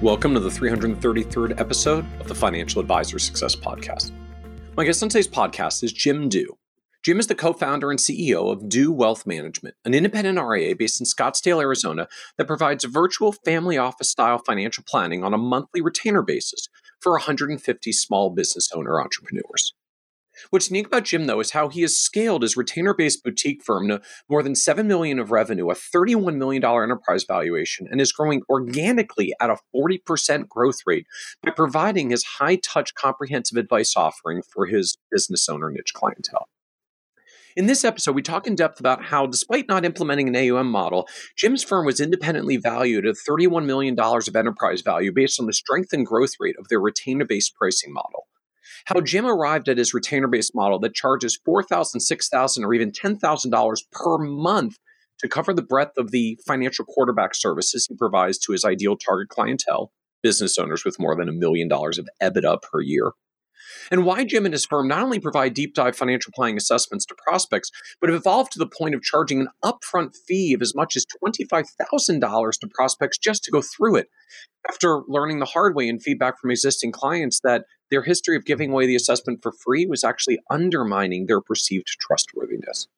Welcome to the 333rd episode of the Financial Advisor Success Podcast. My guest on today's podcast is Jim Dew. Jim is the co founder and CEO of Dew Wealth Management, an independent RIA based in Scottsdale, Arizona, that provides virtual family office style financial planning on a monthly retainer basis for 150 small business owner entrepreneurs. What's unique about Jim, though, is how he has scaled his retainer-based boutique firm to more than 7 million of revenue, a $31 million enterprise valuation, and is growing organically at a 40% growth rate by providing his high-touch, comprehensive advice offering for his business owner niche clientele. In this episode, we talk in depth about how, despite not implementing an AUM model, Jim's firm was independently valued at $31 million of enterprise value based on the strength and growth rate of their retainer based pricing model how Jim arrived at his retainer based model that charges $4,000, $6,000, or even $10,000 per month to cover the breadth of the financial quarterback services he provides to his ideal target clientele, business owners with more than a million dollars of EBITDA per year. And why Jim and his firm not only provide deep dive financial planning assessments to prospects, but have evolved to the point of charging an upfront fee of as much as $25,000 to prospects just to go through it. After learning the hard way and feedback from existing clients that their history of giving away the assessment for free was actually undermining their perceived trustworthiness.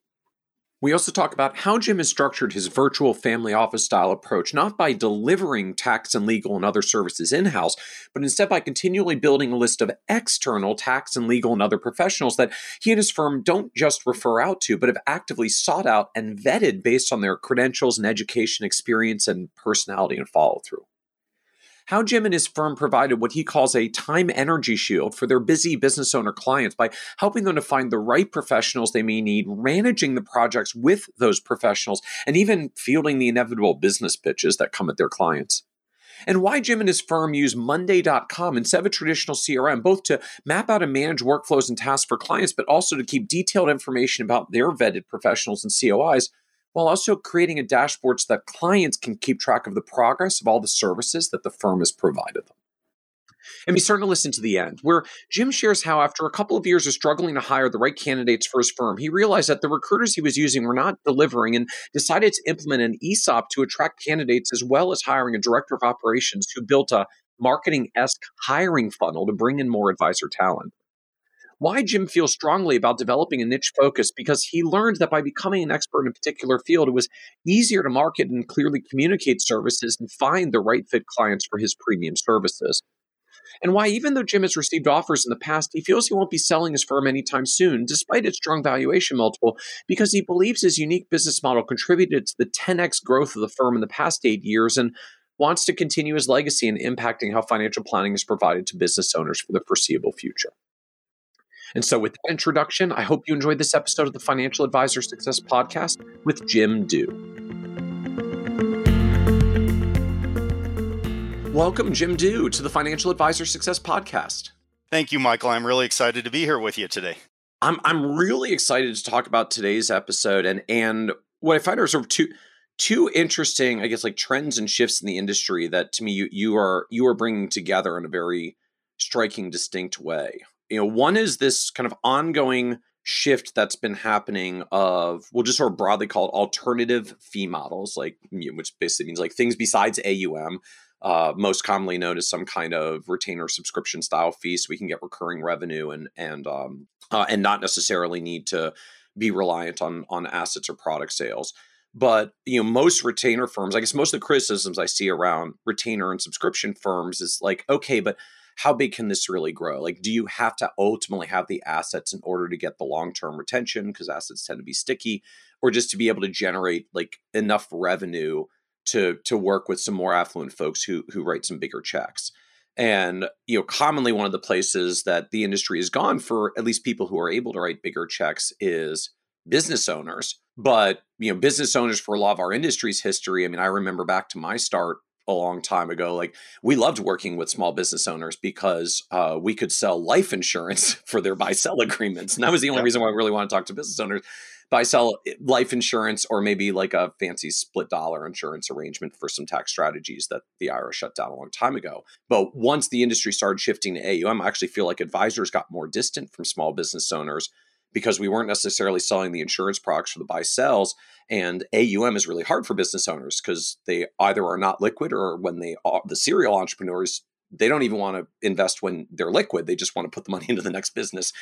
We also talk about how Jim has structured his virtual family office style approach, not by delivering tax and legal and other services in house, but instead by continually building a list of external tax and legal and other professionals that he and his firm don't just refer out to, but have actively sought out and vetted based on their credentials and education experience and personality and follow through how Jim and his firm provided what he calls a time energy shield for their busy business owner clients by helping them to find the right professionals they may need, managing the projects with those professionals, and even fielding the inevitable business pitches that come at their clients. And why Jim and his firm use Monday.com instead of a traditional CRM, both to map out and manage workflows and tasks for clients, but also to keep detailed information about their vetted professionals and COIs while also creating a dashboard so that clients can keep track of the progress of all the services that the firm has provided them. And be certain to listen to the end, where Jim shares how, after a couple of years of struggling to hire the right candidates for his firm, he realized that the recruiters he was using were not delivering and decided to implement an ESOP to attract candidates as well as hiring a director of operations who built a marketing esque hiring funnel to bring in more advisor talent why Jim feels strongly about developing a niche focus because he learned that by becoming an expert in a particular field, it was easier to market and clearly communicate services and find the right fit clients for his premium services. And why, even though Jim has received offers in the past, he feels he won't be selling his firm anytime soon, despite its strong valuation multiple, because he believes his unique business model contributed to the 10x growth of the firm in the past eight years and wants to continue his legacy in impacting how financial planning is provided to business owners for the foreseeable future. And so, with that introduction, I hope you enjoyed this episode of the Financial Advisor Success Podcast with Jim Dew. Welcome, Jim Dew, to the Financial Advisor Success Podcast. Thank you, Michael. I'm really excited to be here with you today. I'm I'm really excited to talk about today's episode and and what I find are sort of two two interesting, I guess, like trends and shifts in the industry that to me you you are you are bringing together in a very striking, distinct way you know one is this kind of ongoing shift that's been happening of we'll just sort of broadly call it alternative fee models like which basically means like things besides aum uh, most commonly known as some kind of retainer subscription style fee so we can get recurring revenue and and um, uh, and not necessarily need to be reliant on on assets or product sales. But you know most retainer firms i guess most of the criticisms i see around retainer and subscription firms is like okay but how big can this really grow? Like, do you have to ultimately have the assets in order to get the long term retention because assets tend to be sticky, or just to be able to generate like enough revenue to to work with some more affluent folks who who write some bigger checks? And you know, commonly one of the places that the industry has gone for at least people who are able to write bigger checks is business owners. But you know, business owners for a lot of our industry's history. I mean, I remember back to my start a long time ago. Like we loved working with small business owners because uh, we could sell life insurance for their buy sell agreements, and that was the only yeah. reason why I really want to talk to business owners. Buy sell eh, life insurance or maybe like a fancy split dollar insurance arrangement for some tax strategies that the IRS shut down a long time ago. But once the industry started shifting to AUM, I actually feel like advisors got more distant from small business owners because we weren't necessarily selling the insurance products for the buy sells. And AUM is really hard for business owners because they either are not liquid or when they are the serial entrepreneurs, they don't even want to invest when they're liquid. They just want to put the money into the next business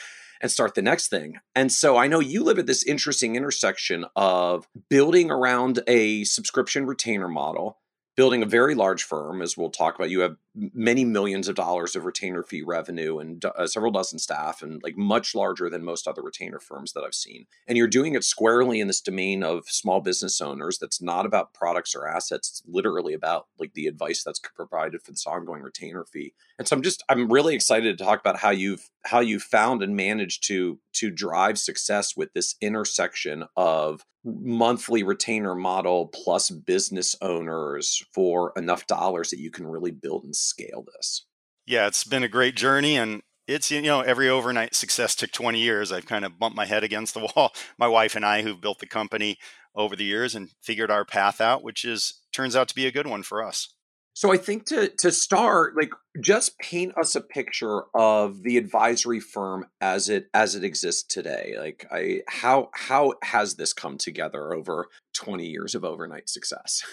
and start the next thing. And so I know you live at this interesting intersection of building around a subscription retainer model building a very large firm, as we'll talk about. You have many millions of dollars of retainer fee revenue and uh, several dozen staff, and like much larger than most other retainer firms that I've seen. And you're doing it squarely in this domain of small business owners. That's not about products or assets. It's literally about like the advice that's provided for this ongoing retainer fee. And so I'm just I'm really excited to talk about how you've how you found and managed to to drive success with this intersection of monthly retainer model plus business owners for enough dollars that you can really build and scale this? Yeah, it's been a great journey and it's you know every overnight success took 20 years. I've kind of bumped my head against the wall. My wife and I who've built the company over the years and figured our path out, which is turns out to be a good one for us. So I think to to start, like just paint us a picture of the advisory firm as it as it exists today. Like I how how has this come together over 20 years of overnight success?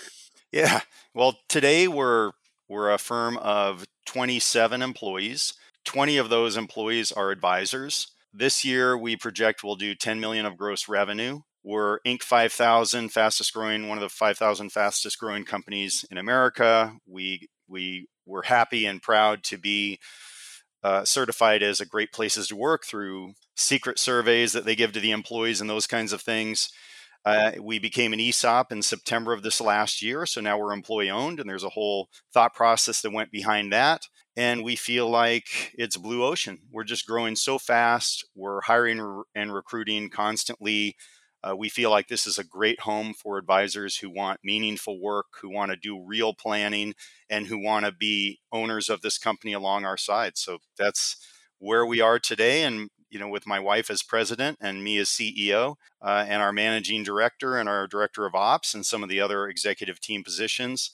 Yeah. Well, today we're we're a firm of 27 employees. 20 of those employees are advisors. This year we project we'll do 10 million of gross revenue. We're Inc. 5000, fastest growing, one of the 5,000 fastest growing companies in America. We we were happy and proud to be uh, certified as a great places to work through secret surveys that they give to the employees and those kinds of things. Uh, we became an ESOP in September of this last year, so now we're employee owned, and there's a whole thought process that went behind that. And we feel like it's blue ocean. We're just growing so fast. We're hiring and recruiting constantly uh, we feel like this is a great home for advisors who want meaningful work, who want to do real planning, and who want to be owners of this company along our side. So that's where we are today. And you know, with my wife as president and me as CEO, uh, and our managing director and our director of ops and some of the other executive team positions,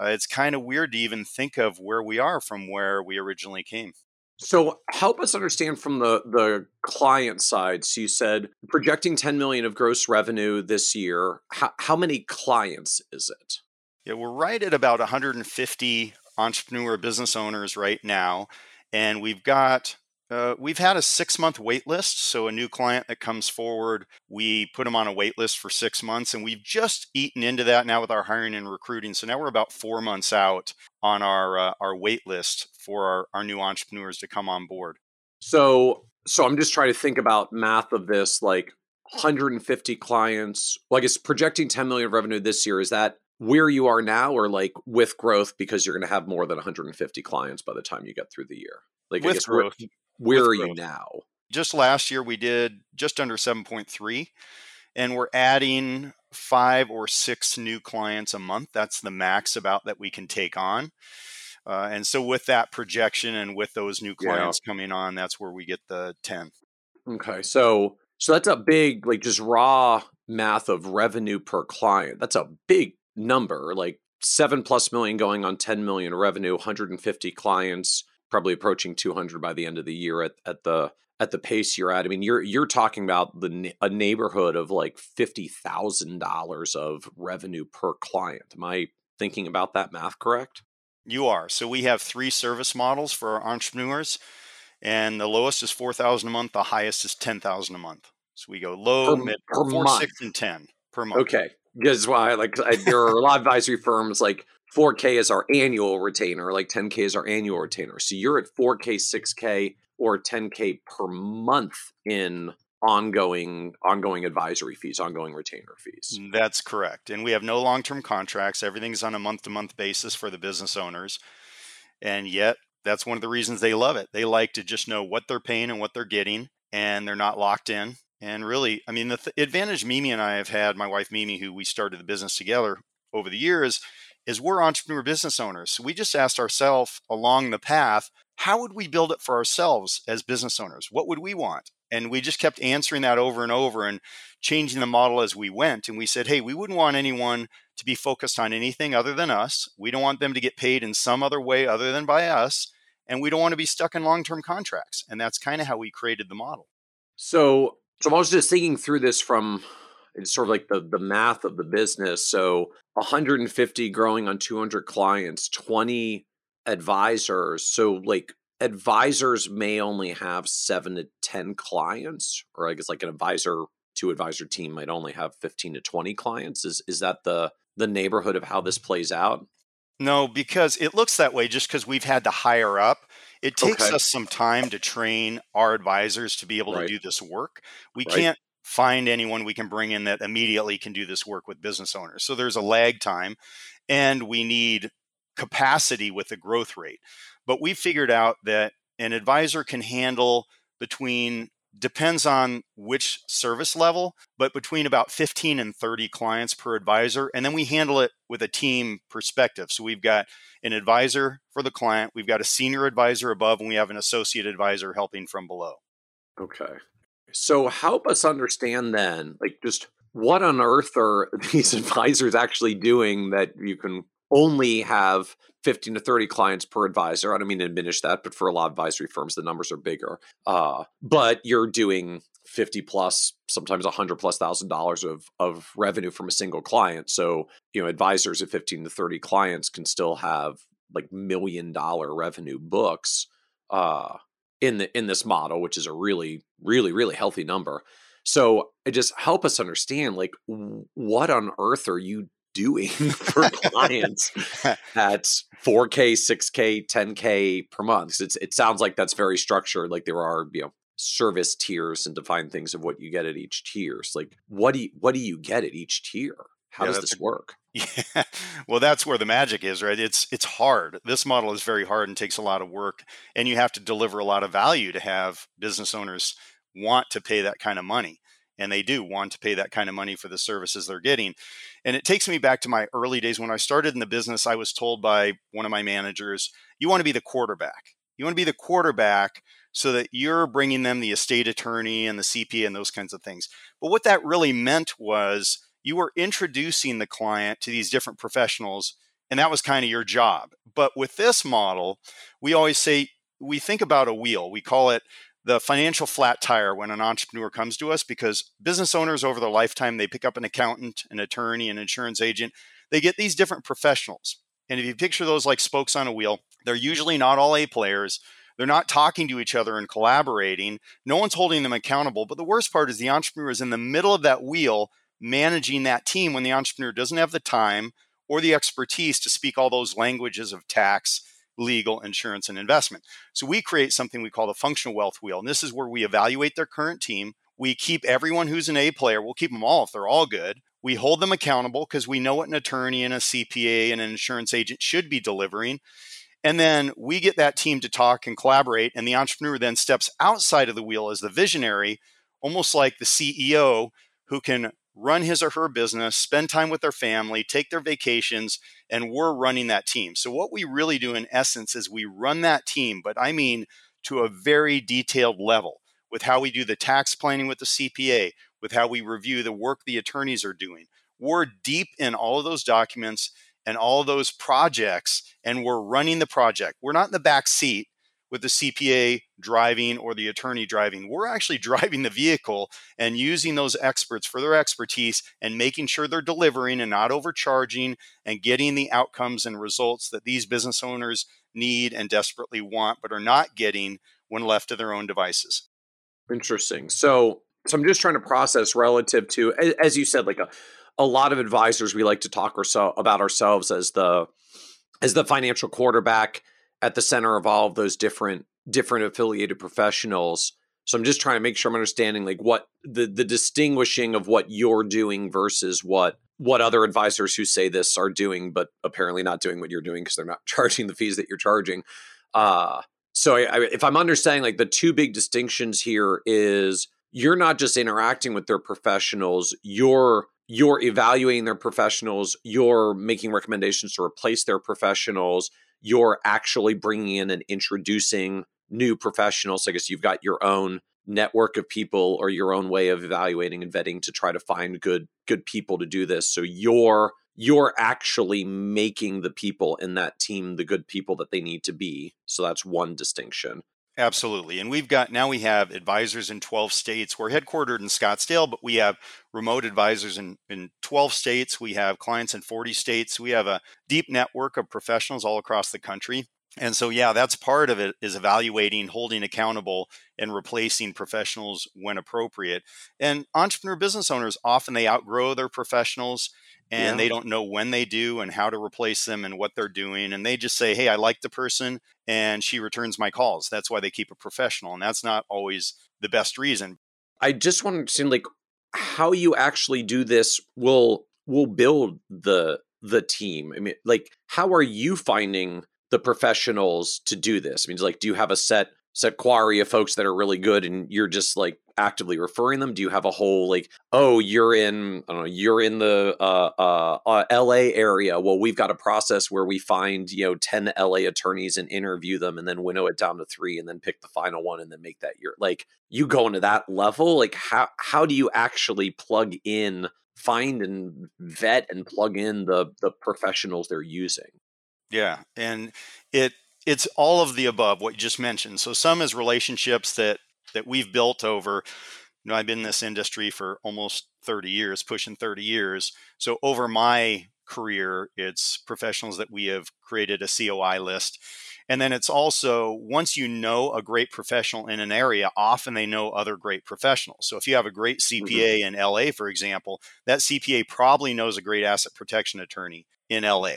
uh, it's kind of weird to even think of where we are from where we originally came. So help us understand from the the client side. So you said projecting 10 million of gross revenue this year. How, how many clients is it? Yeah, we're right at about 150 entrepreneur business owners right now, and we've got uh, we've had a six month wait list. So, a new client that comes forward, we put them on a wait list for six months, and we've just eaten into that now with our hiring and recruiting. So, now we're about four months out on our, uh, our wait list for our, our new entrepreneurs to come on board. So, so I'm just trying to think about math of this like 150 clients. Well, I guess projecting 10 million revenue this year, is that where you are now or like with growth because you're going to have more than 150 clients by the time you get through the year? Like with growth. Where are you now? Just last year, we did just under 7.3, and we're adding five or six new clients a month. That's the max about that we can take on. Uh, and so, with that projection and with those new clients yeah. coming on, that's where we get the 10. Okay. So, so that's a big, like just raw math of revenue per client. That's a big number, like seven plus million going on 10 million revenue, 150 clients probably approaching 200 by the end of the year at, at the at the pace you're at. I mean, you're you're talking about the a neighborhood of like fifty thousand dollars of revenue per client. Am I thinking about that math correct? You are. So we have three service models for our entrepreneurs, and the lowest is four thousand a month. The highest is ten thousand a month. So we go low, per, mid, per four, month. six, and ten per month. Okay, because why? Like I, there are a lot of advisory firms like 4K is our annual retainer, like 10K is our annual retainer. So you're at 4K, 6K, or 10K per month in ongoing ongoing advisory fees, ongoing retainer fees. Mm, that's correct. And we have no long-term contracts. Everything's on a month-to-month basis for the business owners. And yet that's one of the reasons they love it. They like to just know what they're paying and what they're getting and they're not locked in. And really, I mean, the th- advantage Mimi and I have had, my wife Mimi, who we started the business together over the years, is we're entrepreneur business owners. So we just asked ourselves along the path, how would we build it for ourselves as business owners? What would we want? And we just kept answering that over and over and changing the model as we went. And we said, hey, we wouldn't want anyone to be focused on anything other than us. We don't want them to get paid in some other way other than by us. And we don't want to be stuck in long term contracts. And that's kind of how we created the model. So, so I was just thinking through this from it's sort of like the the math of the business. So 150 growing on 200 clients, 20 advisors. So like advisors may only have seven to 10 clients, or I guess like an advisor to advisor team might only have 15 to 20 clients. Is is that the the neighborhood of how this plays out? No, because it looks that way just because we've had to hire up. It takes okay. us some time to train our advisors to be able right. to do this work. We right. can't find anyone we can bring in that immediately can do this work with business owners. So there's a lag time and we need capacity with the growth rate. But we figured out that an advisor can handle between depends on which service level, but between about 15 and 30 clients per advisor. And then we handle it with a team perspective. So we've got an advisor for the client, we've got a senior advisor above, and we have an associate advisor helping from below. Okay. So help us understand then, like just what on earth are these advisors actually doing that you can only have 15 to 30 clients per advisor. I don't mean to diminish that, but for a lot of advisory firms, the numbers are bigger. Uh, but you're doing 50 plus, sometimes 100 plus thousand dollars of, of revenue from a single client. So, you know, advisors of 15 to 30 clients can still have like million dollar revenue books. Uh, in the in this model, which is a really, really, really healthy number. So it just help us understand like what on earth are you doing for clients at 4K, 6K, 10K per month? It's, it sounds like that's very structured. Like there are, you know, service tiers and defined things of what you get at each tier. So like what do you, what do you get at each tier? How yeah, does this work? Yeah. Well, that's where the magic is, right? It's it's hard. This model is very hard and takes a lot of work and you have to deliver a lot of value to have business owners want to pay that kind of money. And they do want to pay that kind of money for the services they're getting. And it takes me back to my early days when I started in the business. I was told by one of my managers, you want to be the quarterback. You want to be the quarterback so that you're bringing them the estate attorney and the CPA and those kinds of things. But what that really meant was you were introducing the client to these different professionals and that was kind of your job. But with this model we always say we think about a wheel. We call it the financial flat tire when an entrepreneur comes to us because business owners over their lifetime they pick up an accountant an attorney an insurance agent they get these different professionals. And if you picture those like spokes on a wheel they're usually not all a players. They're not talking to each other and collaborating. No one's holding them accountable. But the worst part is the entrepreneur is in the middle of that wheel managing that team when the entrepreneur doesn't have the time or the expertise to speak all those languages of tax, legal, insurance, and investment. So we create something we call the functional wealth wheel. And this is where we evaluate their current team. We keep everyone who's an A player, we'll keep them all if they're all good. We hold them accountable because we know what an attorney and a CPA and an insurance agent should be delivering. And then we get that team to talk and collaborate. And the entrepreneur then steps outside of the wheel as the visionary, almost like the CEO who can run his or her business, spend time with their family, take their vacations, and we're running that team. So, what we really do in essence is we run that team, but I mean to a very detailed level with how we do the tax planning with the CPA, with how we review the work the attorneys are doing. We're deep in all of those documents and all those projects, and we're running the project. We're not in the back seat with the CPA driving or the attorney driving. We're actually driving the vehicle and using those experts for their expertise and making sure they're delivering and not overcharging and getting the outcomes and results that these business owners need and desperately want, but are not getting when left to their own devices. Interesting. So, so I'm just trying to process relative to, as you said, like a, a lot of advisors, we like to talk or so about ourselves as the as the financial quarterback at the center of all of those different different affiliated professionals. So I'm just trying to make sure I'm understanding like what the the distinguishing of what you're doing versus what what other advisors who say this are doing, but apparently not doing what you're doing because they're not charging the fees that you're charging. Uh, so I, I, if I'm understanding, like the two big distinctions here is you're not just interacting with their professionals, you're you're evaluating their professionals, you're making recommendations to replace their professionals, you're actually bringing in and introducing new professionals. I guess you've got your own network of people or your own way of evaluating and vetting to try to find good good people to do this. So you're you're actually making the people in that team the good people that they need to be. So that's one distinction. Absolutely. And we've got now we have advisors in 12 states. We're headquartered in Scottsdale, but we have remote advisors in, in 12 states. We have clients in 40 states. We have a deep network of professionals all across the country. And so, yeah, that's part of it is evaluating, holding accountable, and replacing professionals when appropriate. And entrepreneur business owners often they outgrow their professionals and yeah. they don't know when they do and how to replace them and what they're doing and they just say hey i like the person and she returns my calls that's why they keep a professional and that's not always the best reason i just want to see like how you actually do this will will build the the team i mean like how are you finding the professionals to do this i mean like do you have a set set quarry of folks that are really good and you're just like actively referring them? Do you have a whole like, oh, you're in, I don't know, you're in the uh, uh, uh, L.A. area? Well, we've got a process where we find you know ten L.A. attorneys and interview them, and then winnow it down to three, and then pick the final one, and then make that your like. You go into that level, like how how do you actually plug in, find and vet and plug in the the professionals they're using? Yeah, and it it's all of the above what you just mentioned. So some is relationships that that we've built over you know i've been in this industry for almost 30 years pushing 30 years so over my career it's professionals that we have created a coi list and then it's also once you know a great professional in an area often they know other great professionals so if you have a great cpa mm-hmm. in la for example that cpa probably knows a great asset protection attorney in la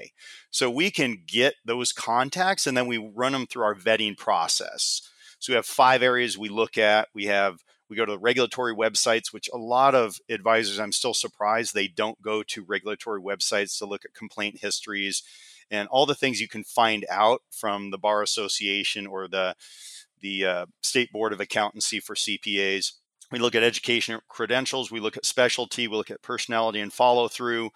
so we can get those contacts and then we run them through our vetting process so we have five areas we look at. We have we go to the regulatory websites, which a lot of advisors, I'm still surprised they don't go to regulatory websites to look at complaint histories and all the things you can find out from the bar association or the the uh, state board of accountancy for CPAs. We look at education credentials. We look at specialty. We look at personality and follow through.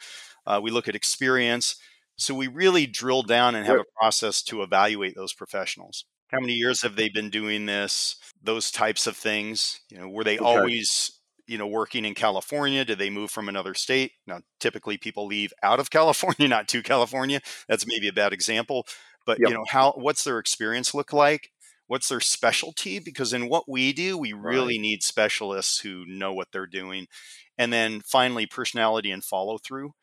Uh, we look at experience. So we really drill down and have a process to evaluate those professionals. How many years have they been doing this? Those types of things you know were they okay. always you know working in california? Did they move from another state? Now typically people leave out of california not to california. That's maybe a bad example. But yep. you know how what's their experience look like? What's their specialty? Because in what we do we really right. need specialists who know what they're doing. And then finally personality and follow through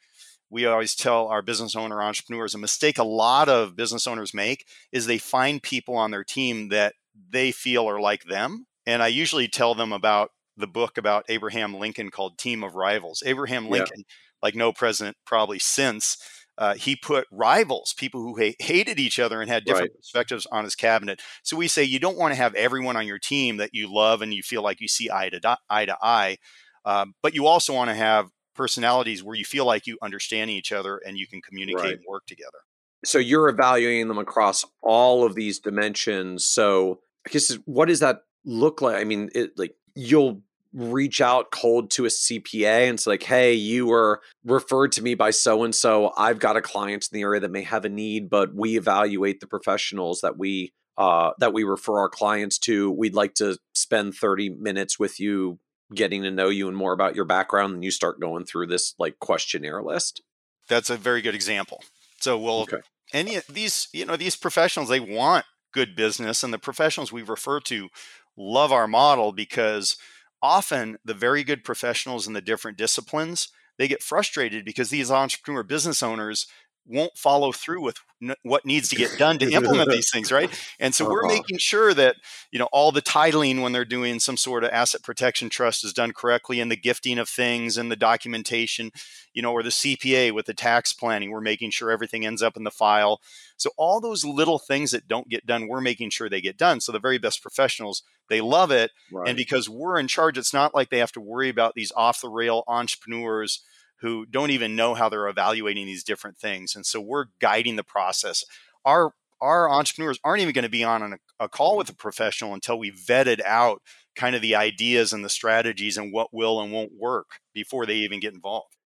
we always tell our business owner entrepreneurs a mistake a lot of business owners make is they find people on their team that they feel are like them. And I usually tell them about the book about Abraham Lincoln called Team of Rivals. Abraham Lincoln, yeah. like no president probably since, uh, he put rivals, people who ha- hated each other and had different right. perspectives on his cabinet. So we say you don't want to have everyone on your team that you love and you feel like you see eye to eye to eye, um, but you also want to have personalities where you feel like you understand each other and you can communicate right. and work together. So you're evaluating them across all of these dimensions. So I guess what does that look like? I mean, it like you'll reach out cold to a CPA and say like, "Hey, you were referred to me by so and so. I've got a client in the area that may have a need, but we evaluate the professionals that we uh, that we refer our clients to. We'd like to spend 30 minutes with you getting to know you and more about your background, and you start going through this like questionnaire list. That's a very good example. So we'll okay. any of these, you know, these professionals they want good business, and the professionals we refer to love our model because often the very good professionals in the different disciplines they get frustrated because these entrepreneur business owners won't follow through with n- what needs to get done to implement these things right and so uh-huh. we're making sure that you know all the titling when they're doing some sort of asset protection trust is done correctly and the gifting of things and the documentation you know or the cpa with the tax planning we're making sure everything ends up in the file so all those little things that don't get done we're making sure they get done so the very best professionals they love it right. and because we're in charge it's not like they have to worry about these off the rail entrepreneurs who don't even know how they're evaluating these different things. And so we're guiding the process. Our our entrepreneurs aren't even going to be on a, a call with a professional until we vetted out kind of the ideas and the strategies and what will and won't work before they even get involved.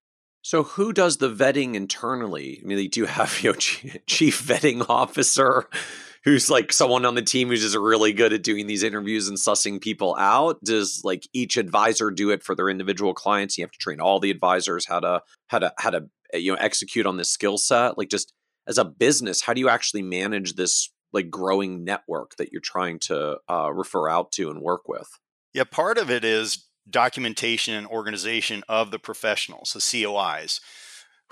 So who does the vetting internally? I mean, they do you have your chief vetting officer who's like someone on the team who's just really good at doing these interviews and sussing people out? Does like each advisor do it for their individual clients? You have to train all the advisors how to how to how to eh, you know execute on this skill set. Like just as a business, how do you actually manage this like growing network that you're trying to uh, refer out to and work with? Yeah, part of it is documentation and organization of the professionals, the COIs.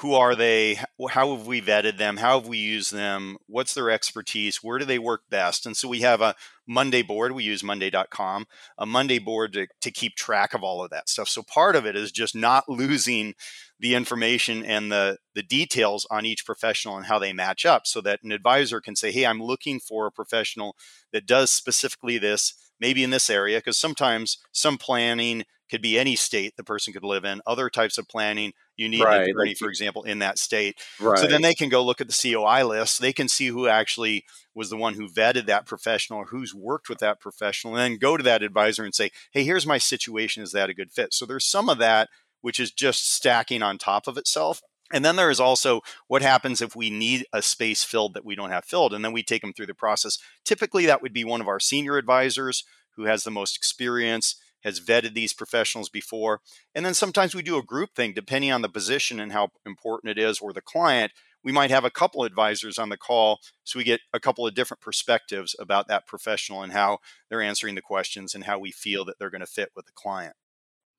Who are they? How have we vetted them? How have we used them? What's their expertise? Where do they work best? And so we have a Monday board. We use Monday.com, a Monday board to, to keep track of all of that stuff. So part of it is just not losing the information and the, the details on each professional and how they match up so that an advisor can say, hey, I'm looking for a professional that does specifically this maybe in this area, because sometimes some planning could be any state the person could live in. Other types of planning, you need right. an attorney, for example, in that state. Right. So then they can go look at the COI list. They can see who actually was the one who vetted that professional or who's worked with that professional, and then go to that advisor and say, hey, here's my situation. Is that a good fit? So there's some of that which is just stacking on top of itself. And then there is also what happens if we need a space filled that we don't have filled. And then we take them through the process. Typically, that would be one of our senior advisors who has the most experience, has vetted these professionals before. And then sometimes we do a group thing, depending on the position and how important it is or the client. We might have a couple advisors on the call so we get a couple of different perspectives about that professional and how they're answering the questions and how we feel that they're going to fit with the client.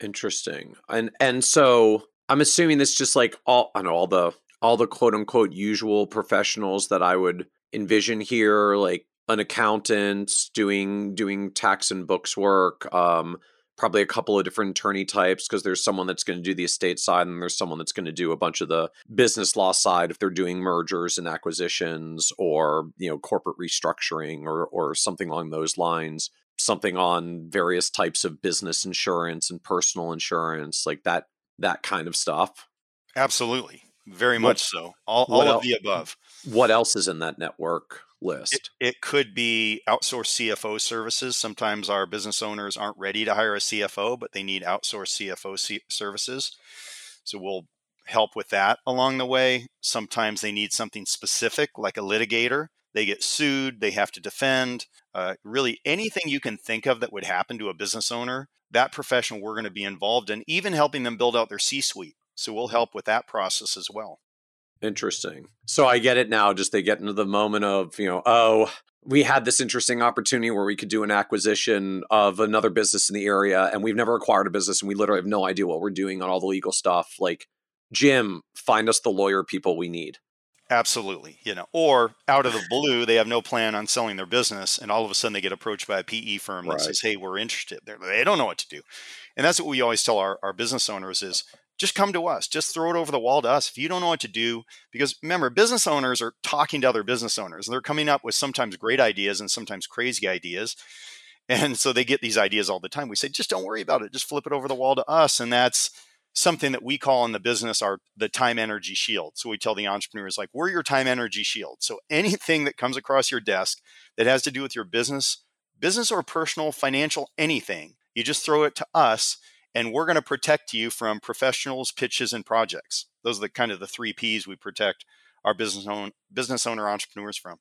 Interesting. And and so I'm assuming this just like all know all the all the quote unquote usual professionals that I would envision here, like an accountant doing doing tax and books work, um, probably a couple of different attorney types because there's someone that's going to do the estate side and there's someone that's going to do a bunch of the business law side if they're doing mergers and acquisitions or you know corporate restructuring or or something along those lines something on various types of business insurance and personal insurance like that that kind of stuff. Absolutely. Very much so. All, all of the above. What else is in that network list? It, it, could be outsourced CFO services. Sometimes our business owners aren't ready to hire a CFO, but they need outsourced CFO C- services. So we'll help with that along the way. Sometimes they need something specific, like a litigator. They get sued, they have to defend. Uh, really, anything you can think of that would happen to a business owner that profession we're going to be involved in, even helping them build out their C suite. So we'll help with that process as well. Interesting. So I get it now. Just they get into the moment of, you know, oh, we had this interesting opportunity where we could do an acquisition of another business in the area and we've never acquired a business and we literally have no idea what we're doing on all the legal stuff. Like, Jim, find us the lawyer people we need. Absolutely. You know, or out of the blue, they have no plan on selling their business, and all of a sudden they get approached by a PE firm that right. says, "Hey, we're interested." They're, they don't know what to do, and that's what we always tell our, our business owners: is just come to us, just throw it over the wall to us if you don't know what to do. Because remember, business owners are talking to other business owners, and they're coming up with sometimes great ideas and sometimes crazy ideas. And so they get these ideas all the time. We say, just don't worry about it. Just flip it over the wall to us. And that's something that we call in the business our the time energy shield. So we tell the entrepreneurs like we're your time energy shield. So anything that comes across your desk that has to do with your business, business or personal, financial, anything, you just throw it to us and we're going to protect you from professionals, pitches and projects. Those are the kind of the 3 Ps we protect our business own business owner entrepreneurs from.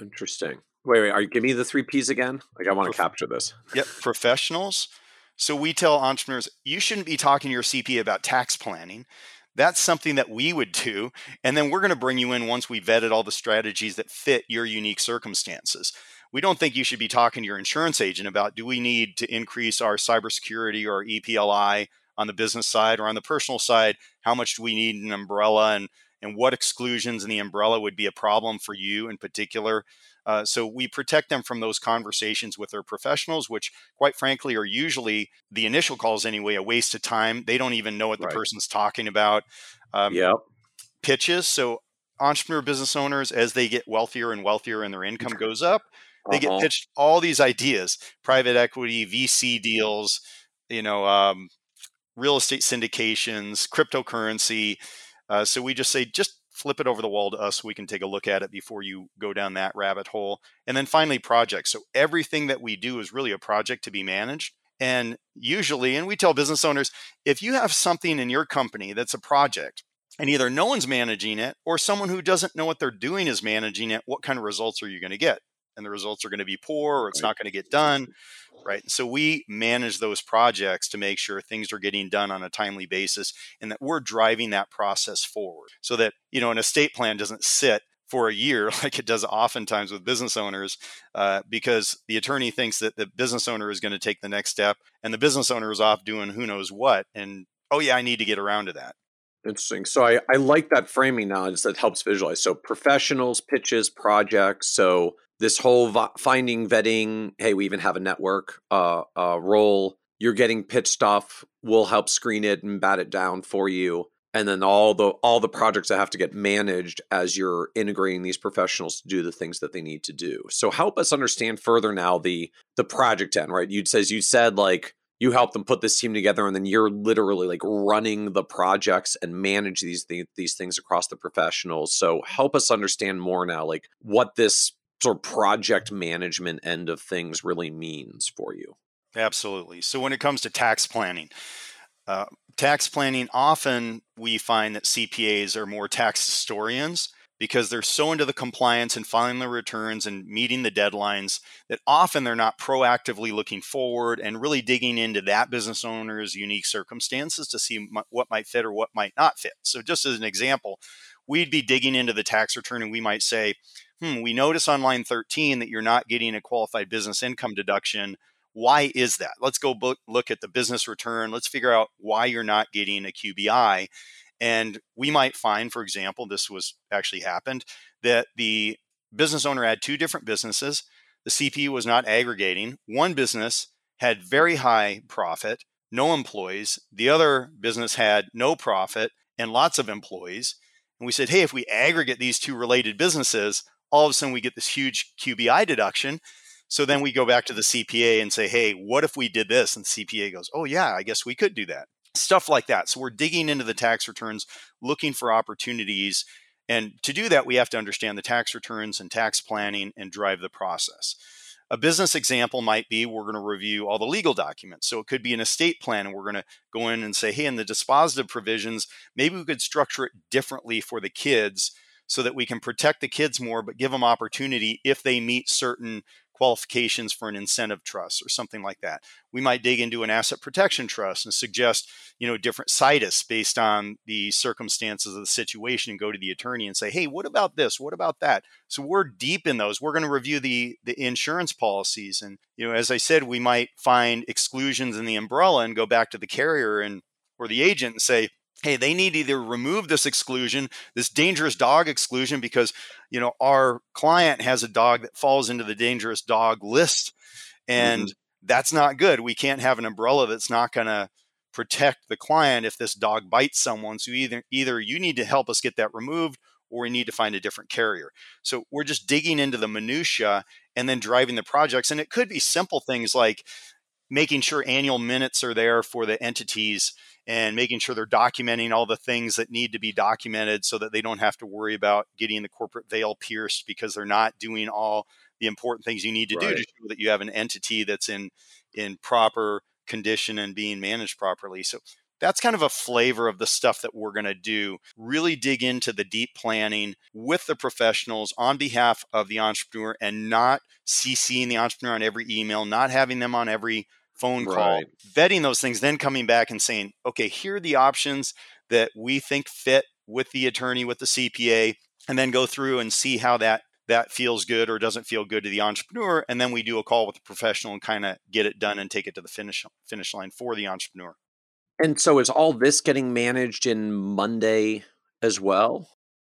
Interesting. Wait, wait, are you give me the 3 Ps again? Like I want to capture this. Yep, professionals, so we tell entrepreneurs, you shouldn't be talking to your CPA about tax planning. That's something that we would do. And then we're going to bring you in once we vetted all the strategies that fit your unique circumstances. We don't think you should be talking to your insurance agent about do we need to increase our cybersecurity or EPLI on the business side or on the personal side? How much do we need an umbrella and, and what exclusions in the umbrella would be a problem for you in particular? Uh, so we protect them from those conversations with their professionals, which, quite frankly, are usually the initial calls anyway a waste of time. They don't even know what the right. person's talking about. Um, yep. Pitches. So entrepreneur business owners, as they get wealthier and wealthier and their income goes up, they uh-huh. get pitched all these ideas: private equity, VC deals, you know, um, real estate syndications, cryptocurrency. Uh, so we just say, just flip it over the wall to us so we can take a look at it before you go down that rabbit hole. And then finally, projects. So everything that we do is really a project to be managed. And usually, and we tell business owners, if you have something in your company that's a project, and either no one's managing it or someone who doesn't know what they're doing is managing it, what kind of results are you going to get? And the results are going to be poor or it's not going to get done. Right. So we manage those projects to make sure things are getting done on a timely basis and that we're driving that process forward so that, you know, an estate plan doesn't sit for a year, like it does oftentimes with business owners, uh, because the attorney thinks that the business owner is going to take the next step, and the business owner is off doing who knows what. And oh yeah, I need to get around to that. Interesting. So I, I like that framing knowledge that helps visualize. So professionals, pitches, projects. So this whole finding, vetting. Hey, we even have a network uh, uh, role. You're getting pitch stuff. We'll help screen it and bat it down for you and then all the all the projects that have to get managed as you're integrating these professionals to do the things that they need to do so help us understand further now the the project end right You'd says you said like you help them put this team together and then you're literally like running the projects and manage these th- these things across the professionals. So help us understand more now like what this sort of project management end of things really means for you. Absolutely. So when it comes to tax planning uh, tax planning, often we find that CPAs are more tax historians because they're so into the compliance and filing the returns and meeting the deadlines that often they're not proactively looking forward and really digging into that business owner's unique circumstances to see what might fit or what might not fit. So, just as an example, we'd be digging into the tax return and we might say, hmm, we notice on line 13 that you're not getting a qualified business income deduction why is that? Let's go look at the business return. Let's figure out why you're not getting a QBI. And we might find, for example, this was actually happened, that the business owner had two different businesses. The CP was not aggregating. One business had very high profit, no employees. The other business had no profit and lots of employees. And we said, hey, if we aggregate these two related businesses, all of a sudden we get this huge QBI deduction. So then we go back to the CPA and say, hey, what if we did this? And the CPA goes, oh, yeah, I guess we could do that. Stuff like that. So we're digging into the tax returns, looking for opportunities. And to do that, we have to understand the tax returns and tax planning and drive the process. A business example might be we're going to review all the legal documents. So it could be an estate plan, and we're going to go in and say, hey, in the dispositive provisions, maybe we could structure it differently for the kids so that we can protect the kids more, but give them opportunity if they meet certain qualifications for an incentive trust or something like that. We might dig into an asset protection trust and suggest, you know, different situs based on the circumstances of the situation and go to the attorney and say, "Hey, what about this? What about that?" So we're deep in those. We're going to review the the insurance policies and, you know, as I said, we might find exclusions in the umbrella and go back to the carrier and or the agent and say, hey they need to either remove this exclusion this dangerous dog exclusion because you know our client has a dog that falls into the dangerous dog list and mm-hmm. that's not good. We can't have an umbrella that's not going to protect the client if this dog bites someone. So either either you need to help us get that removed or we need to find a different carrier. So we're just digging into the minutia and then driving the projects and it could be simple things like making sure annual minutes are there for the entities and making sure they're documenting all the things that need to be documented so that they don't have to worry about getting the corporate veil pierced because they're not doing all the important things you need to right. do to show that you have an entity that's in in proper condition and being managed properly. So that's kind of a flavor of the stuff that we're going to do. Really dig into the deep planning with the professionals on behalf of the entrepreneur and not CCing the entrepreneur on every email, not having them on every phone call, right. vetting those things, then coming back and saying, okay, here are the options that we think fit with the attorney, with the CPA, and then go through and see how that that feels good or doesn't feel good to the entrepreneur and then we do a call with the professional and kind of get it done and take it to the finish finish line for the entrepreneur. And so is all this getting managed in monday as well?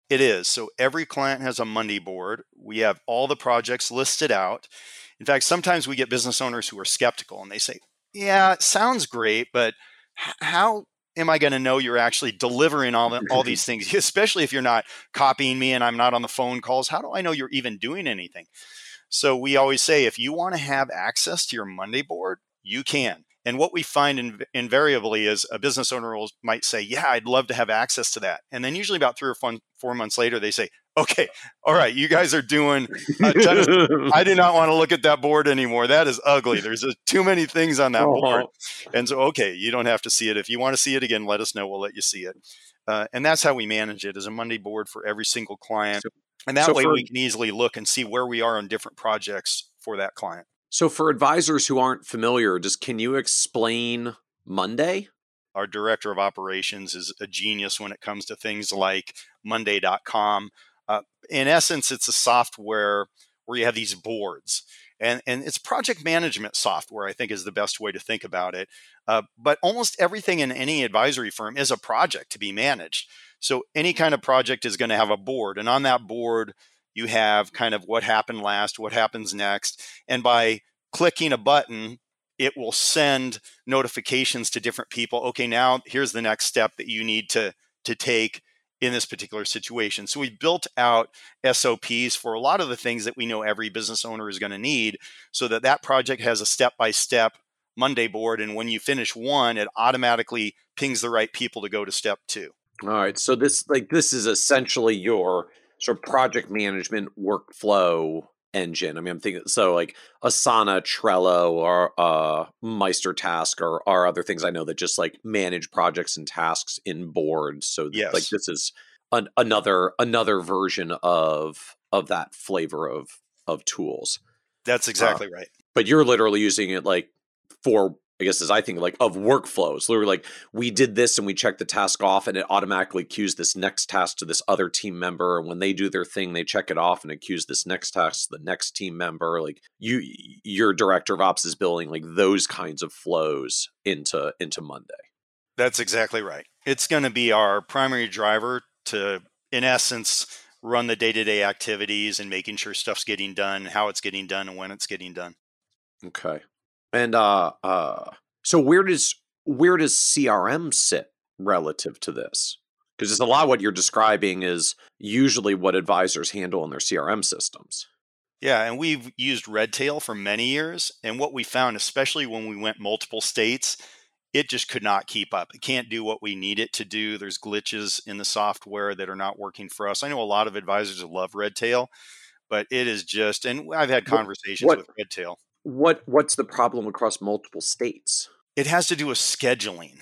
It is. So every client has a monday board. We have all the projects listed out in fact, sometimes we get business owners who are skeptical and they say, Yeah, it sounds great, but how am I going to know you're actually delivering all, the, all these things, especially if you're not copying me and I'm not on the phone calls? How do I know you're even doing anything? So we always say if you want to have access to your Monday board, you can. And what we find in, invariably is a business owner will, might say, "Yeah, I'd love to have access to that," and then usually about three or four, four months later, they say, "Okay, all right, you guys are doing. I do not want to look at that board anymore. That is ugly. There's a, too many things on that oh. board." And so, okay, you don't have to see it. If you want to see it again, let us know. We'll let you see it. uh, and that's how we manage it as a Monday board for every single client. So, and that so way for, we can easily look and see where we are on different projects for that client. So for advisors who aren't familiar, just can you explain Monday? Our director of operations is a genius when it comes to things like Monday.com. Uh, in essence, it's a software where you have these boards. And, and it's project management software, I think, is the best way to think about it. Uh, but almost everything in any advisory firm is a project to be managed. So any kind of project is going to have a board. And on that board, you have kind of what happened last, what happens next. And by clicking a button, it will send notifications to different people. Okay, now here's the next step that you need to to take in this particular situation. So we built out SOPs for a lot of the things that we know every business owner is going to need so that that project has a step-by-step Monday board and when you finish one it automatically pings the right people to go to step 2. All right. So this like this is essentially your sort of project management workflow engine. I mean, I'm thinking so like Asana, Trello, or uh, MeisterTask, or are other things I know that just like manage projects and tasks in boards. So yes. like this is an, another another version of of that flavor of of tools. That's exactly uh, right. But you're literally using it like for I guess as I think like of workflows. Literally like we did this and we check the task off and it automatically cues this next task to this other team member. And when they do their thing, they check it off and it queues this next task to the next team member. Like you your director of ops is building like those kinds of flows into into Monday. That's exactly right. It's going to be our primary driver to in essence run the day-to-day activities and making sure stuff's getting done, how it's getting done and when it's getting done. Okay. And uh, uh, so where does where does CRM sit relative to this? Because it's a lot what you're describing is usually what advisors handle in their CRM systems. Yeah, and we've used Redtail for many years. And what we found, especially when we went multiple states, it just could not keep up. It can't do what we need it to do. There's glitches in the software that are not working for us. I know a lot of advisors love Redtail, but it is just, and I've had conversations what, with Redtail what what's the problem across multiple states? It has to do with scheduling.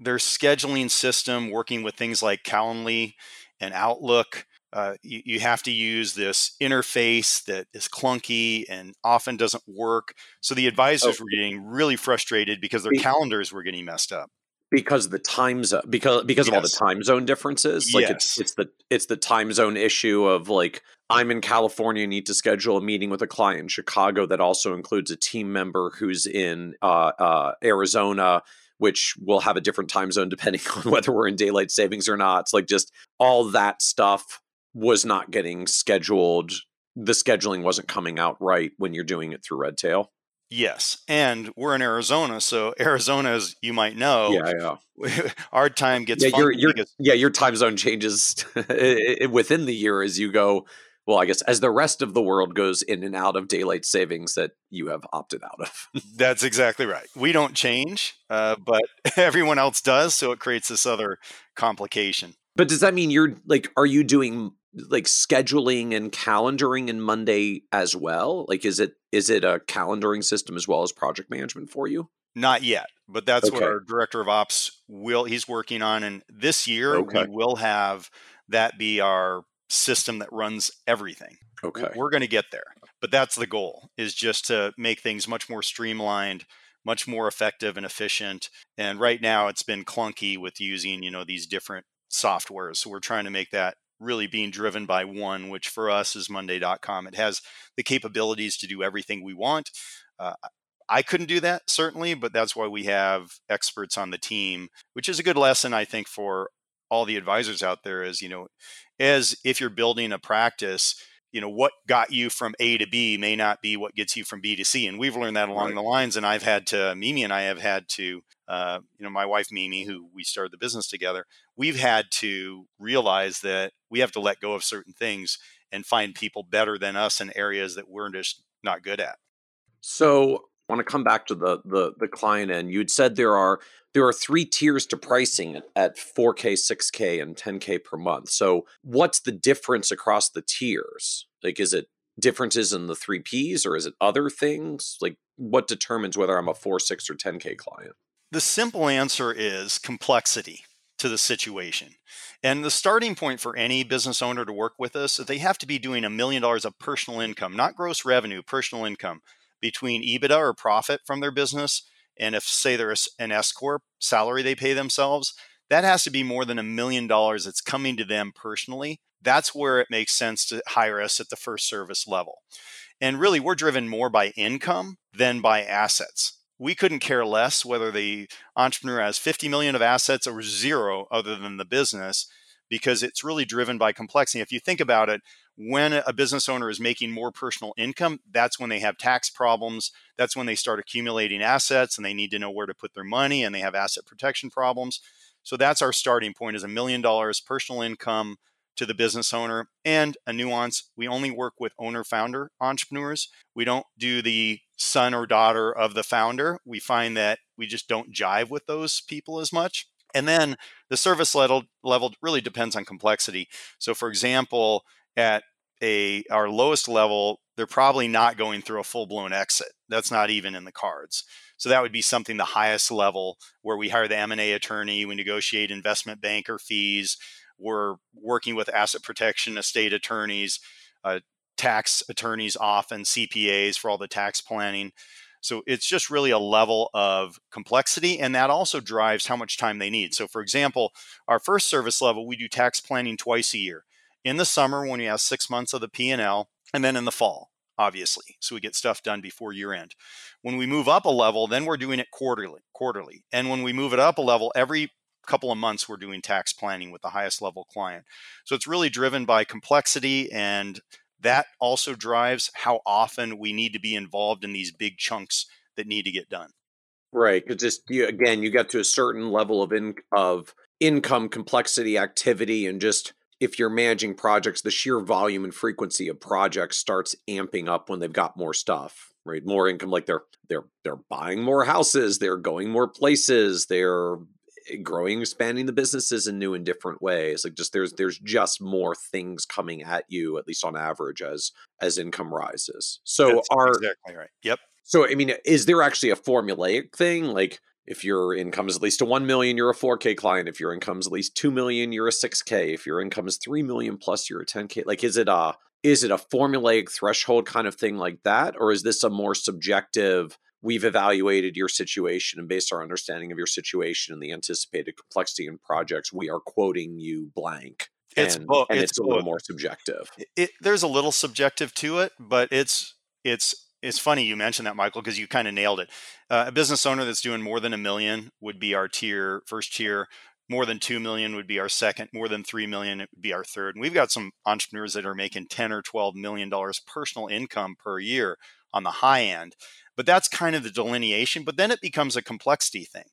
Their scheduling system, working with things like Calendly and Outlook, uh, you, you, have to use this interface that is clunky and often doesn't work. So the advisors oh. were getting really frustrated because their calendars were getting messed up because the time zone because because yes. of all the time zone differences like yes. it's it's the it's the time zone issue of like i'm in california need to schedule a meeting with a client in chicago that also includes a team member who's in uh, uh, arizona which will have a different time zone depending on whether we're in daylight savings or not it's like just all that stuff was not getting scheduled the scheduling wasn't coming out right when you're doing it through redtail Yes, and we're in Arizona, so Arizona, as you might know, yeah, yeah. our time gets yeah, your, your, because- yeah, your time zone changes within the year as you go. Well, I guess as the rest of the world goes in and out of daylight savings that you have opted out of. That's exactly right. We don't change, uh, but everyone else does, so it creates this other complication. But does that mean you're like, are you doing like scheduling and calendaring in Monday as well? Like is it is it a calendaring system as well as project management for you? Not yet, but that's okay. what our director of ops will he's working on and this year okay. we will have that be our system that runs everything. Okay. We're going to get there. But that's the goal is just to make things much more streamlined, much more effective and efficient. And right now it's been clunky with using, you know, these different softwares. So we're trying to make that really being driven by one, which for us is Monday.com. It has the capabilities to do everything we want. Uh, I couldn't do that certainly, but that's why we have experts on the team, which is a good lesson I think for all the advisors out there. Is you know, as if you're building a practice, you know what got you from A to B may not be what gets you from B to C, and we've learned that along right. the lines. And I've had to Mimi and I have had to uh, you know, my wife Mimi, who we started the business together, we've had to realize that we have to let go of certain things and find people better than us in areas that we're just not good at. So want to come back to the the the client end. You'd said there are there are three tiers to pricing at 4K, 6K, and 10K per month. So what's the difference across the tiers? Like is it differences in the three Ps or is it other things? Like what determines whether I'm a 4, 6, or 10K client? The simple answer is complexity. to the situation. And the starting point for any business owner to work with us is they have to be doing a million dollars of personal income, not gross revenue, personal income between EBITDA or profit from their business. And if, say, they're an S Corp salary they pay themselves, that has to be more than a million dollars that's coming to them personally. That's where it makes sense to hire us at the first service level. And really, we're driven more by income than by assets we couldn't care less whether the entrepreneur has 50 million of assets or zero other than the business because it's really driven by complexity if you think about it when a business owner is making more personal income that's when they have tax problems that's when they start accumulating assets and they need to know where to put their money and they have asset protection problems so that's our starting point is a million dollars personal income to the business owner. And a nuance we only work with owner founder entrepreneurs. We don't do the son or daughter of the founder. We find that we just don't jive with those people as much. And then the service level level really depends on complexity. So for example, at a our lowest level, they're probably not going through a full-blown exit. That's not even in the cards. So that would be something the highest level where we hire the M&A attorney, we negotiate investment banker fees, we're working with asset protection, estate attorneys, uh, tax attorneys, often CPAs for all the tax planning. So it's just really a level of complexity, and that also drives how much time they need. So, for example, our first service level, we do tax planning twice a year. In the summer, when we have six months of the P and L, and then in the fall, obviously, so we get stuff done before year end. When we move up a level, then we're doing it quarterly. Quarterly, and when we move it up a level, every couple of months we're doing tax planning with the highest level client. So it's really driven by complexity and that also drives how often we need to be involved in these big chunks that need to get done. Right, because just you, again, you get to a certain level of in, of income, complexity, activity, and just if you're managing projects, the sheer volume and frequency of projects starts amping up when they've got more stuff, right? More income, like they're they're they're buying more houses, they're going more places, they're eh, growing expanding the businesses in new and different ways. Like just there's there's just more things coming at you at least on average as as income rises. So That's are exactly right. Yep. so i mean is there actually a formulaic thing? Like if your income is at least a 1 million you're a 4k client if your income is at least 2 million you're a 6k if your income is 3 million plus you're a 10k like is it a is it a formulaic threshold kind of thing like that or is this a more subjective we've evaluated your situation and based our understanding of your situation and the anticipated complexity in projects, we are quoting you blank. It's and, both. and it's, it's, a little more subjective. It, it, there's a little subjective to it, but it's it's it's funny you mentioned that, Michael, because you kind of nailed it. Uh, a business owner that's doing more than a million would be our tier, first tier. More than two million would be our second. More than three million would be our third. And we've got some entrepreneurs that are making ten or twelve million dollars personal income per year on the high end. But that's kind of the delineation. But then it becomes a complexity thing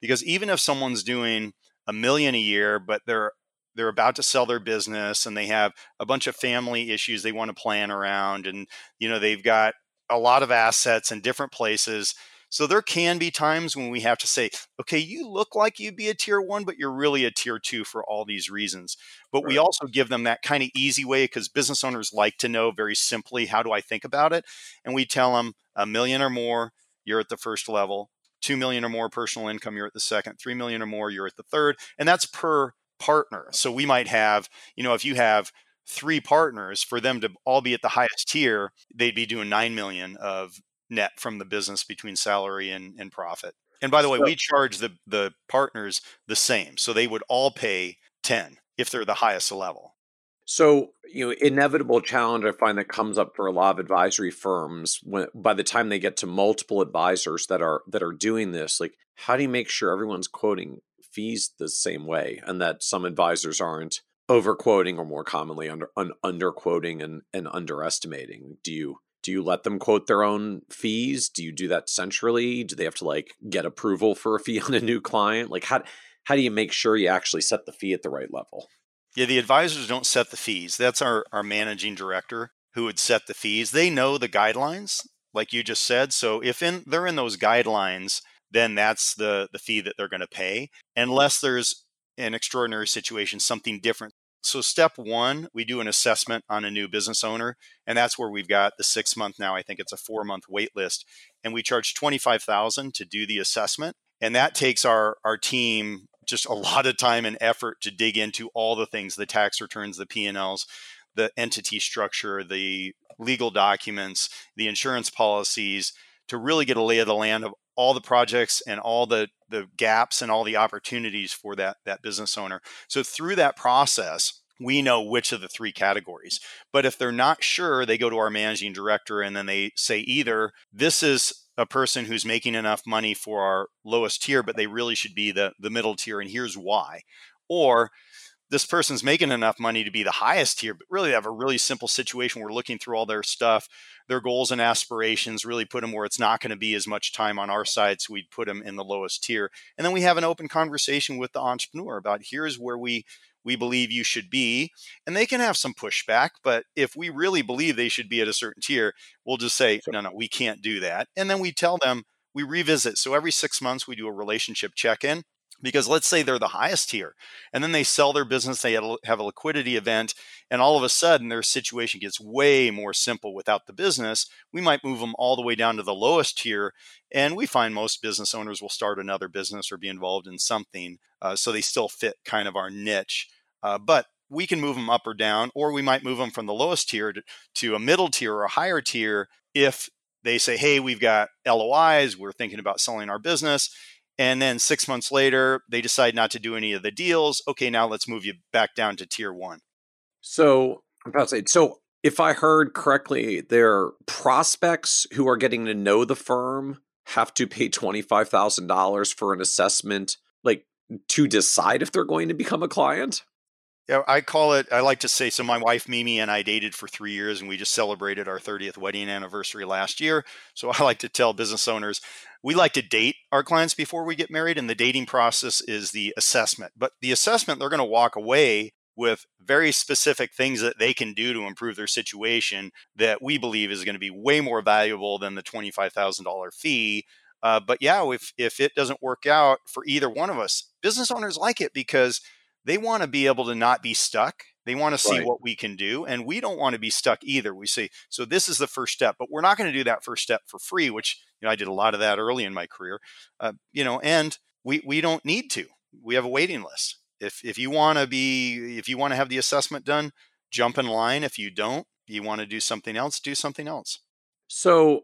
because even if someone's doing a million a year, but they're they're about to sell their business and they have a bunch of family issues they want to plan around and you know they've got a lot of assets in different places so there can be times when we have to say, okay, you look like you'd be a tier one, but you're really a tier two for all these reasons. But right. we also give them that kind of easy way because business owners like to know very simply, how do I think about it? And we tell them a million or more, you're at the first level. Two million or more personal income, you're at the second. Three million or more, you're at the third. And that's per partner. So we might have, you know, if you have three partners for them to all be at the highest tier they'd be doing 9 million of net from the business between salary and, and profit. And by the way, we charge the, the partners the same. So they would all pay 10 if they're the highest level. So, you know, inevitable challenge I find that comes up for a lot of advisory firms when by the time they get to multiple advisors that are that are doing this, like how do you make sure everyone's quoting fees the same way and that some advisors aren't overquoting or more commonly under un, underquoting and and underestimating? Do you do you let them quote their own fees? Do you do that centrally? Do they have to like get approval for a fee on a new client? Like how how do you make sure you actually set the fee at the right level? Yeah the advisors don't set the fees. That's our our managing director who would set the fees. They know the guidelines like you just said. So if in they're in those guidelines then that's the the fee that they're going to pay. Unless there's an extraordinary situation something different so, step one, we do an assessment on a new business owner. And that's where we've got the six month now. I think it's a four month wait list. And we charge 25000 to do the assessment. And that takes our, our team just a lot of time and effort to dig into all the things the tax returns the p&l's the entity structure the legal documents the insurance policies to really get a lay of the land of all the projects and all the the gaps and all the opportunities for that that business owner so through that process we know which of the three categories. But if they're not sure, they go to our managing director and then they say either this is a person who's making enough money for our lowest tier, but they really should be the, the middle tier, and here's why. Or this person's making enough money to be the highest tier, but really have a really simple situation. We're looking through all their stuff, their goals and aspirations, really put them where it's not going to be as much time on our side. So we'd put them in the lowest tier. And then we have an open conversation with the entrepreneur about here's where we we believe you should be. And they can have some pushback, but if we really believe they should be at a certain tier, we'll just say, no, no, we can't do that. And then we tell them, we revisit. So every six months, we do a relationship check in because let's say they're the highest tier and then they sell their business they have a liquidity event and all of a sudden their situation gets way more simple without the business we might move them all the way down to the lowest tier and we find most business owners will start another business or be involved in something uh, so they still fit kind of our niche uh, but we can move them up or down, or we might move them from the lowest tier to, to a middle tier or a higher tier if they say, hey, we've got LOIs, we're thinking about selling our business. And then six months later, they decide not to do any of the deals. Okay, now let's move you back down to tier one. So, I'm about to say, so if I heard correctly, their prospects who are getting to know the firm have to pay $25,000 for an assessment, like to decide if they're going to become a client? Yeah, I call it, I like to say, so my wife Mimi and I dated for three years and we just celebrated our 30th wedding anniversary last year. So I like to tell business owners, we like to date our clients before we get married, and the dating process is the assessment. But the assessment, they're going to walk away with very specific things that they can do to improve their situation that we believe is going to be way more valuable than the $25,000 fee. Uh, but yeah, if, if it doesn't work out for either one of us, business owners like it because they want to be able to not be stuck. They want to see right. what we can do. And we don't want to be stuck either. We say, so this is the first step, but we're not going to do that first step for free, which, you know, I did a lot of that early in my career, uh, you know, and we, we don't need to. We have a waiting list. If, if you want to be, if you want to have the assessment done, jump in line. If you don't, you want to do something else, do something else. So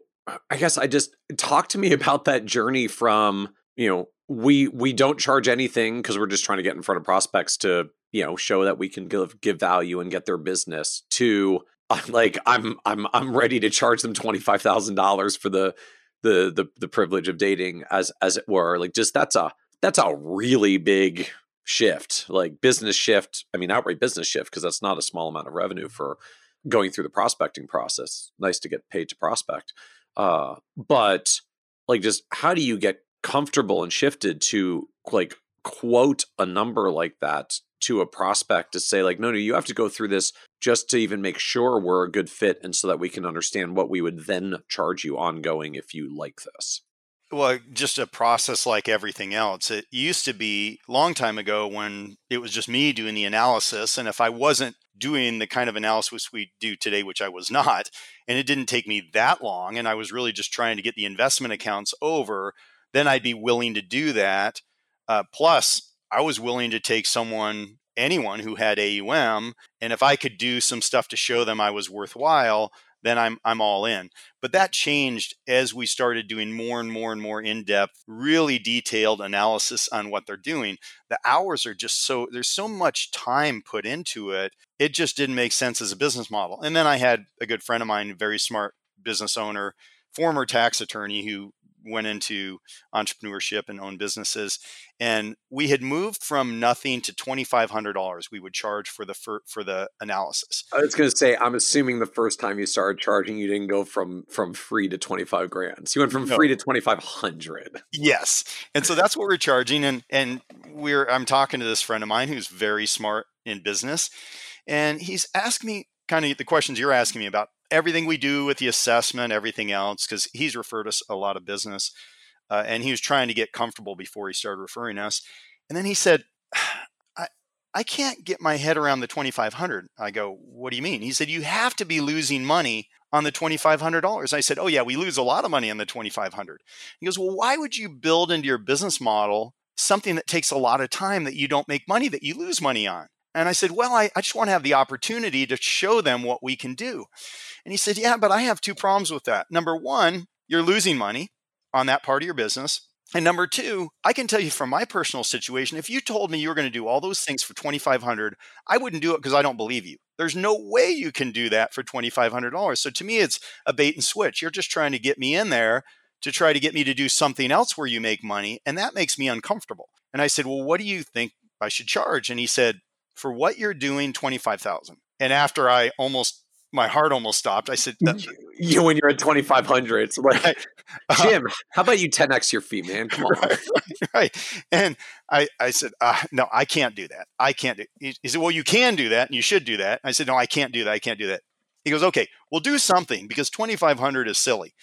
I guess I just talk to me about that journey from, you know, we we don't charge anything because we're just trying to get in front of prospects to you know show that we can give give value and get their business to like i'm i'm i'm ready to charge them $25000 for the the the the privilege of dating as as it were like just that's a that's a really big shift like business shift i mean outright business shift because that's not a small amount of revenue for going through the prospecting process. Nice to get paid to prospect. Uh but like just how do you get comfortable and shifted to like quote a number like that to a prospect to say like no no you have to go through this just to even make sure we're a good fit and so that we can understand what we would then charge you ongoing if you like this. Well just a process like everything else. It used to be long time ago when it was just me doing the analysis and if i wasn't doing the kind of analysis we do today which i was not and it didn't take me that long and i was really just trying to get the investment accounts over then I'd be willing to do that. Uh, plus, I was willing to take someone, anyone who had AUM, and if I could do some stuff to show them I was worthwhile, then I'm I'm all in. But that changed as we started doing more and more and more in-depth, really detailed analysis on what they're doing. The hours are just so there's so much time put into it. It just didn't make sense as a business model. And then I had a good friend of mine, very smart business owner, former tax attorney who went into entrepreneurship and owned businesses and we had moved from nothing to $2500 we would charge for the for, for the analysis. I was going to say i'm assuming the first time you started charging you didn't go from from free to 25 grand. So you went from no. free to 2500 yes and so that's what we're charging and and we're i'm talking to this friend of mine who's very smart in business and he's asked me kind of the questions you're asking me about everything we do with the assessment, everything else, because he's referred us a lot of business, uh, and he was trying to get comfortable before he started referring us. And then he said, "I I can't get my head around the twenty five hundred. I go, "What do you mean?" He said, "You have to be losing money." On the twenty five hundred dollars, I said, "Oh yeah, we lose a lot of money on the twenty five hundred. He goes, "Well, why would you build into your business model something that takes a lot of time that you don't make money, that you lose money on. And I said, Well, I, I just want to have the opportunity to show them what we can do. And he said, Yeah, but I have two problems with that. Number one, you're losing money on that part of your business. And number two, I can tell you from my personal situation, if you told me you were going to do all those things for 2500 I wouldn't do it because I don't believe you. There's no way you can do that for $2,500. So to me, it's a bait and switch. You're just trying to get me in there to try to get me to do something else where you make money. And that makes me uncomfortable. And I said, Well, what do you think I should charge? And he said, For what you're doing, 25000 And after I almost my heart almost stopped. I said, "You when you're at 2,500, it's like uh, Jim, how about you 10x your feet, man? Come on." Right, right. And I, I said, uh, "No, I can't do that. I can't do." He, he said, "Well, you can do that, and you should do that." I said, "No, I can't do that. I can't do that." He goes, "Okay, we'll do something because 2,500 is silly."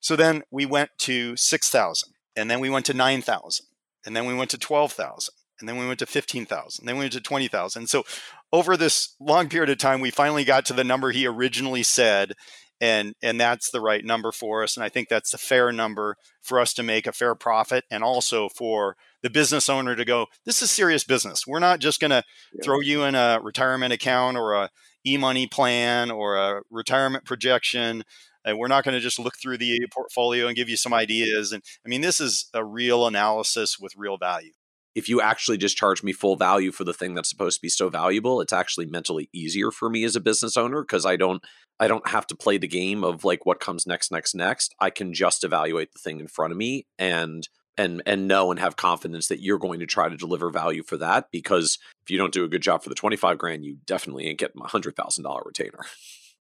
So then we went to 6,000, and then we went to 9,000, and then we went to 12,000, and then we went to 15,000, then we went to 20,000. So over this long period of time, we finally got to the number he originally said. And, and that's the right number for us. And I think that's the fair number for us to make a fair profit and also for the business owner to go, this is serious business. We're not just going to yeah. throw you in a retirement account or a eMoney plan or a retirement projection. And we're not going to just look through the portfolio and give you some ideas. And I mean, this is a real analysis with real value if you actually just charge me full value for the thing that's supposed to be so valuable it's actually mentally easier for me as a business owner because i don't i don't have to play the game of like what comes next next next i can just evaluate the thing in front of me and and and know and have confidence that you're going to try to deliver value for that because if you don't do a good job for the 25 grand you definitely ain't getting a hundred thousand dollar retainer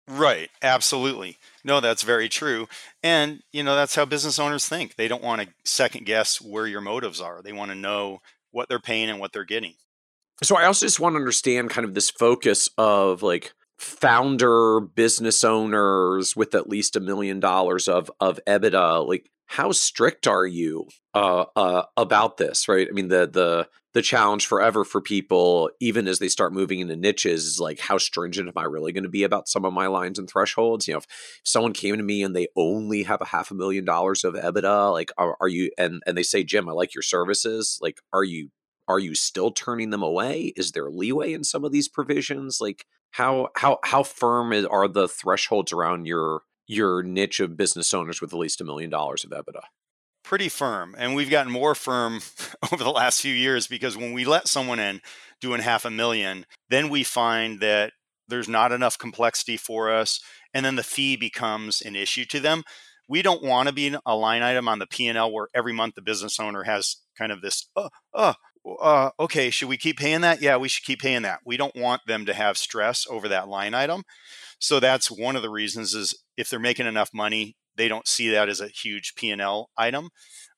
Right, absolutely. No, that's very true. And, you know, that's how business owners think. They don't want to second guess where your motives are. They want to know what they're paying and what they're getting. So I also just want to understand kind of this focus of like founder business owners with at least a million dollars of of EBITDA. Like how strict are you uh, uh, about this? Right. I mean the the the challenge forever for people, even as they start moving into niches, is like how stringent am I really going to be about some of my lines and thresholds? You know, if someone came to me and they only have a half a million dollars of EBITDA, like are, are you and and they say, Jim, I like your services. Like, are you are you still turning them away? Is there leeway in some of these provisions? Like, how how how firm are the thresholds around your your niche of business owners with at least a million dollars of EBITDA? Pretty firm. And we've gotten more firm over the last few years because when we let someone in doing half a million, then we find that there's not enough complexity for us. And then the fee becomes an issue to them. We don't want to be a line item on the P&L where every month the business owner has kind of this, oh, oh, uh, okay, should we keep paying that? Yeah, we should keep paying that. We don't want them to have stress over that line item. So that's one of the reasons is if they're making enough money, they don't see that as a huge P&L item.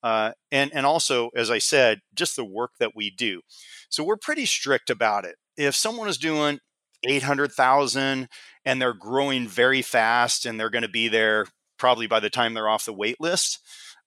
Uh, and, and also, as I said, just the work that we do. So we're pretty strict about it. If someone is doing 800,000 and they're growing very fast and they're going to be there probably by the time they're off the wait list,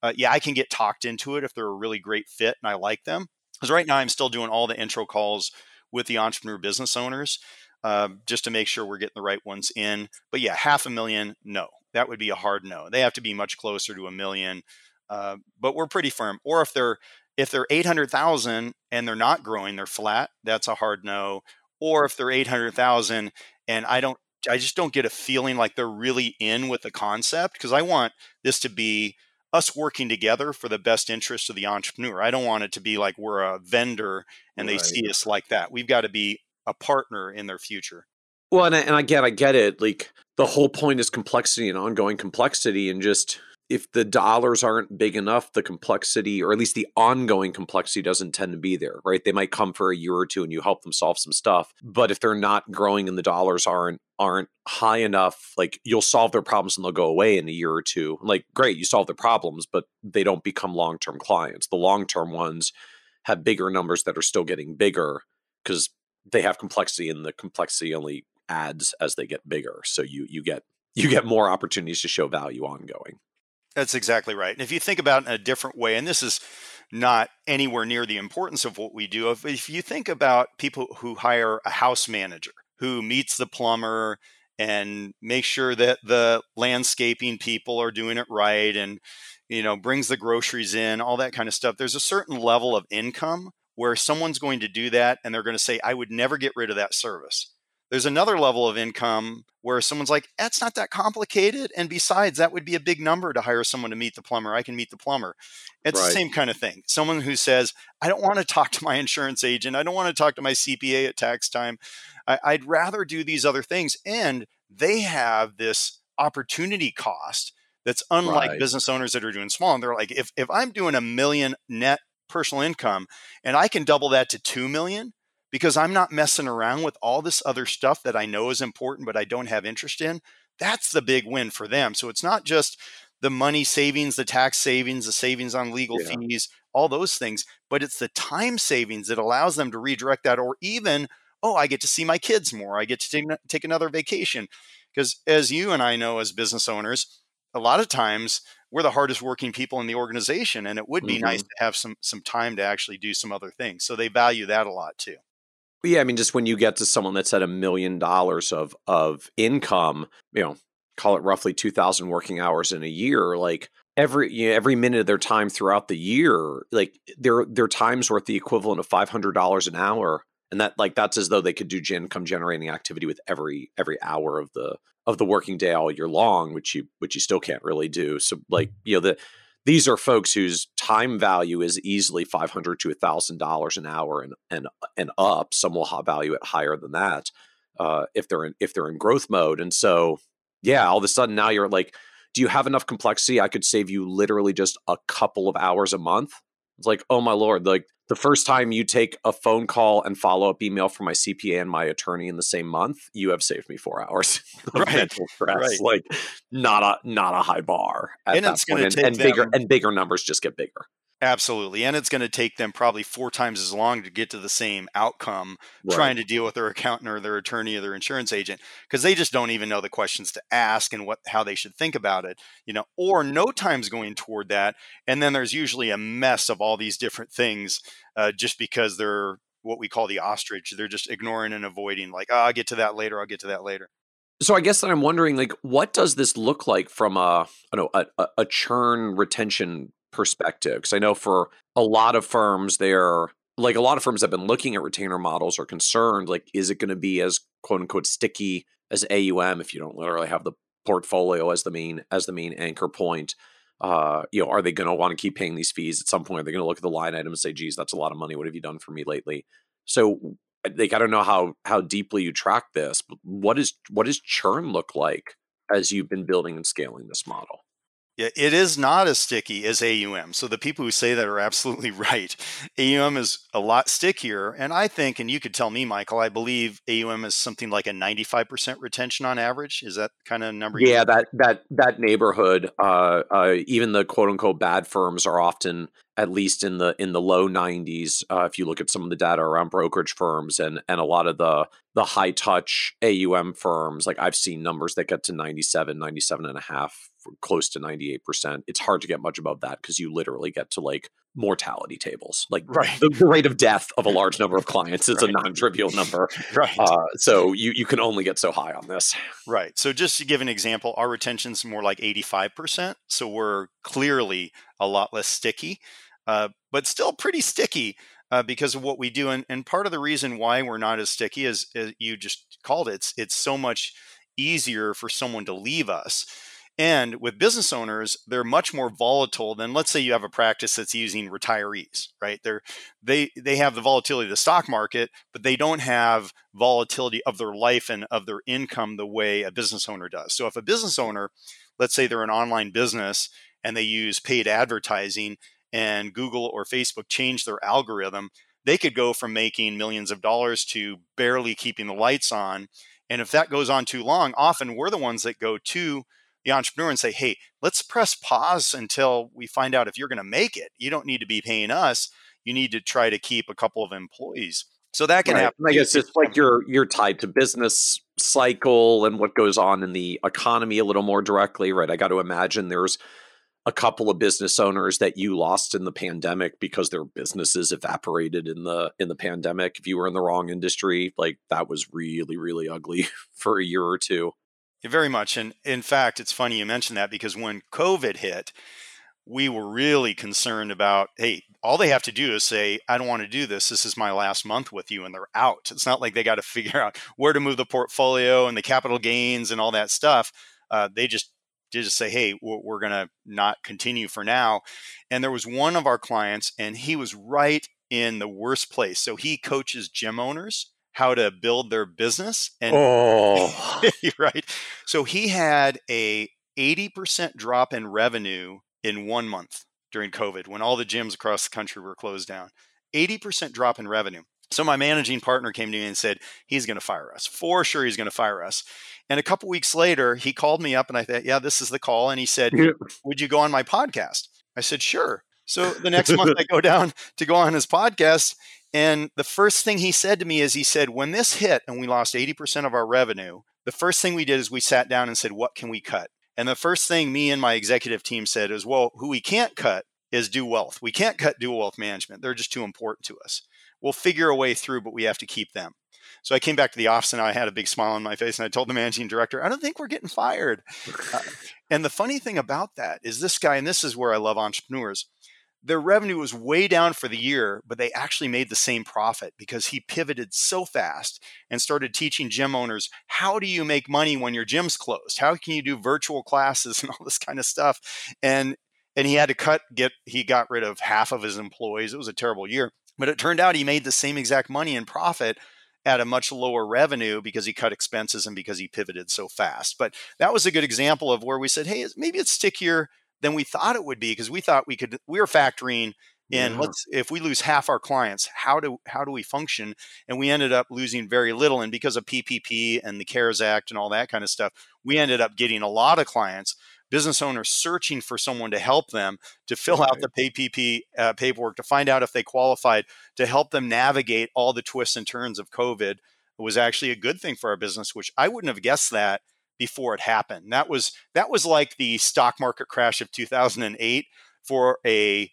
uh, yeah, I can get talked into it if they're a really great fit and I like them. Because right now I'm still doing all the intro calls with the entrepreneur business owners uh, just to make sure we're getting the right ones in. But yeah, half a million, no that would be a hard no. They have to be much closer to a million, uh, but we're pretty firm. Or if they're if they're eight hundred thousand and they're not growing, they're flat. That's a hard no. Or if they're eight hundred thousand and I don't, I just don't get a feeling like they're really in with the concept because I want this to be us working together for the best interest of the entrepreneur. I don't want it to be like we're a vendor and right. they see us like that. We've got to be a partner in their future. Well, and and get, I get it. Like the whole point is complexity and ongoing complexity, and just if the dollars aren't big enough, the complexity, or at least the ongoing complexity, doesn't tend to be there, right? They might come for a year or two, and you help them solve some stuff. But if they're not growing and the dollars aren't aren't high enough, like you'll solve their problems and they'll go away in a year or two. Like, great, you solve their problems, but they don't become long term clients. The long term ones have bigger numbers that are still getting bigger because they have complexity, and the complexity only adds as they get bigger. So you you get you get more opportunities to show value ongoing. That's exactly right. And if you think about it in a different way, and this is not anywhere near the importance of what we do, if, if you think about people who hire a house manager who meets the plumber and makes sure that the landscaping people are doing it right and you know, brings the groceries in, all that kind of stuff. There's a certain level of income where someone's going to do that and they're going to say, I would never get rid of that service. There's another level of income where someone's like, that's not that complicated. And besides, that would be a big number to hire someone to meet the plumber. I can meet the plumber. It's right. the same kind of thing. Someone who says, I don't want to talk to my insurance agent. I don't want to talk to my CPA at tax time. I, I'd rather do these other things. And they have this opportunity cost that's unlike right. business owners that are doing small. And they're like, if, if I'm doing a million net personal income and I can double that to 2 million, because I'm not messing around with all this other stuff that I know is important, but I don't have interest in. That's the big win for them. So it's not just the money savings, the tax savings, the savings on legal yeah. fees, all those things, but it's the time savings that allows them to redirect that, or even, oh, I get to see my kids more. I get to take, take another vacation. Because as you and I know as business owners, a lot of times we're the hardest working people in the organization and it would be mm-hmm. nice to have some some time to actually do some other things so they value that a lot too yeah, I mean, just when you get to someone that's at a million dollars of of income, you know, call it roughly two thousand working hours in a year, like every you know, every minute of their time throughout the year, like their their time's worth the equivalent of five hundred dollars an hour, and that like that's as though they could do income generating activity with every every hour of the of the working day all year long, which you which you still can't really do. So like you know the these are folks whose time value is easily five hundred to thousand dollars an hour and and and up. Some will have value it higher than that uh, if they're in if they're in growth mode. And so, yeah, all of a sudden now you're like, do you have enough complexity? I could save you literally just a couple of hours a month. It's like, oh my lord, like the first time you take a phone call and follow up email from my CPA and my attorney in the same month, you have saved me four hours of right. mental stress. Right. Like not a not a high bar. and it's going to take and, and bigger and bigger numbers just get bigger. Absolutely. And it's going to take them probably four times as long to get to the same outcome right. trying to deal with their accountant or their attorney or their insurance agent because they just don't even know the questions to ask and what how they should think about it, you know, or no time's going toward that and then there's usually a mess of all these different things uh, just because they're what we call the ostrich. They're just ignoring and avoiding like, "Oh, I'll get to that later. I'll get to that later." So I guess that I'm wondering, like, what does this look like from a, I don't know, a, a churn retention perspective because i know for a lot of firms they're like a lot of firms have been looking at retainer models are concerned like is it going to be as quote unquote sticky as aum if you don't literally have the portfolio as the main as the main anchor point uh, you know, are they going to want to keep paying these fees at some point? Are they going to look at the line item and say, "Geez, that's a lot of money. What have you done for me lately?" So, like, I don't know how how deeply you track this, but what is what does churn look like as you've been building and scaling this model? Yeah, it is not as sticky as AUM. So the people who say that are absolutely right. AUM is a lot stickier. And I think, and you could tell me, Michael, I believe AUM is something like a 95% retention on average. Is that kind of number? Yeah, that, that, that neighborhood, uh, uh, even the quote unquote bad firms are often at least in the in the low 90s uh, if you look at some of the data around brokerage firms and and a lot of the the high touch AUM firms like I've seen numbers that get to 97 97 and a half close to 98% it's hard to get much above that because you literally get to like mortality tables like right. the, rate of death of a large number of clients is right. a non-trivial number right uh, so you you can only get so high on this right so just to give an example our retention's more like 85% so we're clearly a lot less sticky uh, but still pretty sticky uh, because of what we do. And, and part of the reason why we're not as sticky as, as you just called it, it's, it's so much easier for someone to leave us. And with business owners, they're much more volatile than let's say you have a practice that's using retirees, right? They're they they have the volatility of the stock market, but they don't have volatility of their life and of their income the way a business owner does. So if a business owner, let's say they're an online business and they use paid advertising and Google or Facebook change their algorithm, they could go from making millions of dollars to barely keeping the lights on. And if that goes on too long, often we're the ones that go to the entrepreneur and say, hey, let's press pause until we find out if you're going to make it. You don't need to be paying us. You need to try to keep a couple of employees. So that can right. happen. I guess it's like you're you're tied to business cycle and what goes on in the economy a little more directly, right? I got to imagine there's a couple of business owners that you lost in the pandemic because their businesses evaporated in the in the pandemic if you were in the wrong industry like that was really really ugly for a year or two very much and in fact it's funny you mentioned that because when covid hit we were really concerned about hey all they have to do is say i don't want to do this. This is my last month with you and they're out. It's not like they got to figure out where to move the portfolio and the capital gains and all that stuff. Uh, they just they just say hey we're going to not continue for now. And there was one of our clients and he was right in the worst place. So he coaches gym owners how to build their business and oh. right so he had a 80% drop in revenue in one month during COVID when all the gyms across the country were closed down. 80% drop in revenue. So my managing partner came to me and said, he's going to fire us. For sure, he's going to fire us. And a couple weeks later, he called me up and I thought, yeah, this is the call. And he said, would you go on my podcast? I said, sure. So the next month I go down to go on his podcast. And the first thing he said to me is he said, when this hit and we lost 80% of our revenue, the first thing we did is we sat down and said, what can we cut? And the first thing me and my executive team said is, well, who we can't cut is Dew Wealth. We can't cut Dew Wealth Management. They're just too important to us. We'll figure a way through, but we have to keep them. So I came back to the office and I had a big smile on my face and I told the managing director, I don't think we're getting fired. uh, and the funny thing about that is this guy, and this is where I love entrepreneurs, their revenue was way down for the year, but they actually made the same profit because he pivoted so fast and started teaching gym owners how do you make money when your gym's closed? How can you do virtual classes and all this kind of stuff? And and he had to cut get he got rid of half of his employees. It was a terrible year. But it turned out he made the same exact money in profit at a much lower revenue because he cut expenses and because he pivoted so fast. But that was a good example of where we said, hey, maybe it's stickier than we thought it would be because we thought we could we were factoring in yeah. let's if we lose half our clients how do how do we function and we ended up losing very little and because of ppp and the cares act and all that kind of stuff we ended up getting a lot of clients business owners searching for someone to help them to fill right. out the ppp uh, paperwork to find out if they qualified to help them navigate all the twists and turns of covid was actually a good thing for our business which i wouldn't have guessed that before it happened. That was that was like the stock market crash of 2008 for a,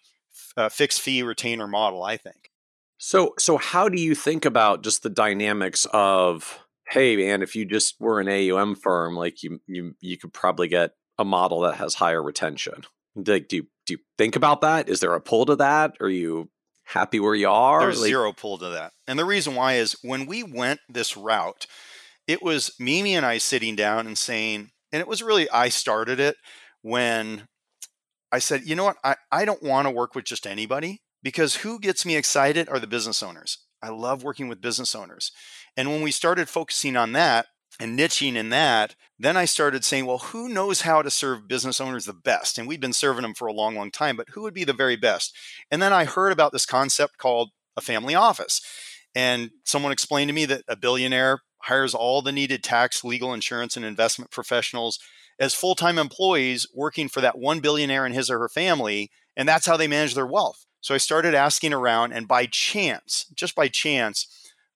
a fixed fee retainer model, I think. So so how do you think about just the dynamics of hey man, if you just were an AUM firm, like you you you could probably get a model that has higher retention. Like, do you, do you think about that? Is there a pull to that? Are you happy where you are? There's like, zero pull to that. And the reason why is when we went this route, it was Mimi and I sitting down and saying, and it was really, I started it when I said, you know what, I, I don't want to work with just anybody because who gets me excited are the business owners. I love working with business owners. And when we started focusing on that and niching in that, then I started saying, well, who knows how to serve business owners the best? And we've been serving them for a long, long time, but who would be the very best? And then I heard about this concept called a family office. And someone explained to me that a billionaire hires all the needed tax, legal, insurance, and investment professionals as full time employees working for that one billionaire and his or her family. And that's how they manage their wealth. So I started asking around, and by chance, just by chance,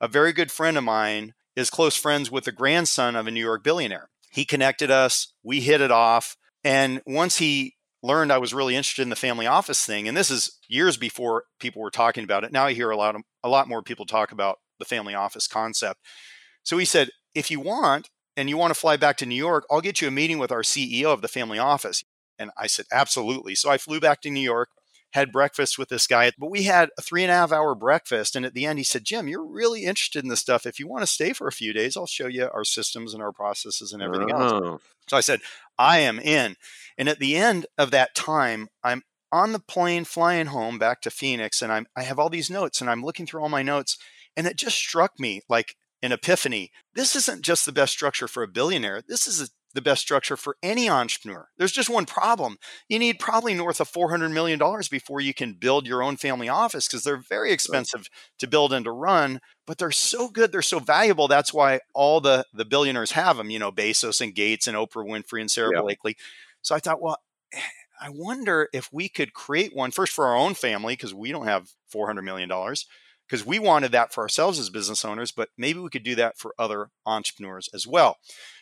a very good friend of mine is close friends with the grandson of a New York billionaire. He connected us, we hit it off. And once he learned I was really interested in the family office thing, and this is years before people were talking about it. Now I hear a lot of, a lot more people talk about the family office concept. So he said, if you want, and you want to fly back to New York, I'll get you a meeting with our CEO of the family office. And I said, absolutely. So I flew back to New York, had breakfast with this guy, but we had a three and a half hour breakfast. And at the end, he said, Jim, you're really interested in this stuff. If you want to stay for a few days, I'll show you our systems and our processes and everything oh. else. So I said, I am in. And at the end of that time, I'm on the plane flying home back to Phoenix and I'm I have all these notes and I'm looking through all my notes and it just struck me like an epiphany. This isn't just the best structure for a billionaire. This is a, the best structure for any entrepreneur. There's just one problem. You need probably north of $400 million before you can build your own family office because they're very expensive to build and to run, but they're so good. They're so valuable. That's why all the, the billionaires have them, you know, Bezos and Gates and Oprah Winfrey and Sara Blakely. So I thought, well, I wonder if we could create one first for our own family because we don't have $400 million because we wanted that for ourselves as business owners, but maybe we could do that for other entrepreneurs as well.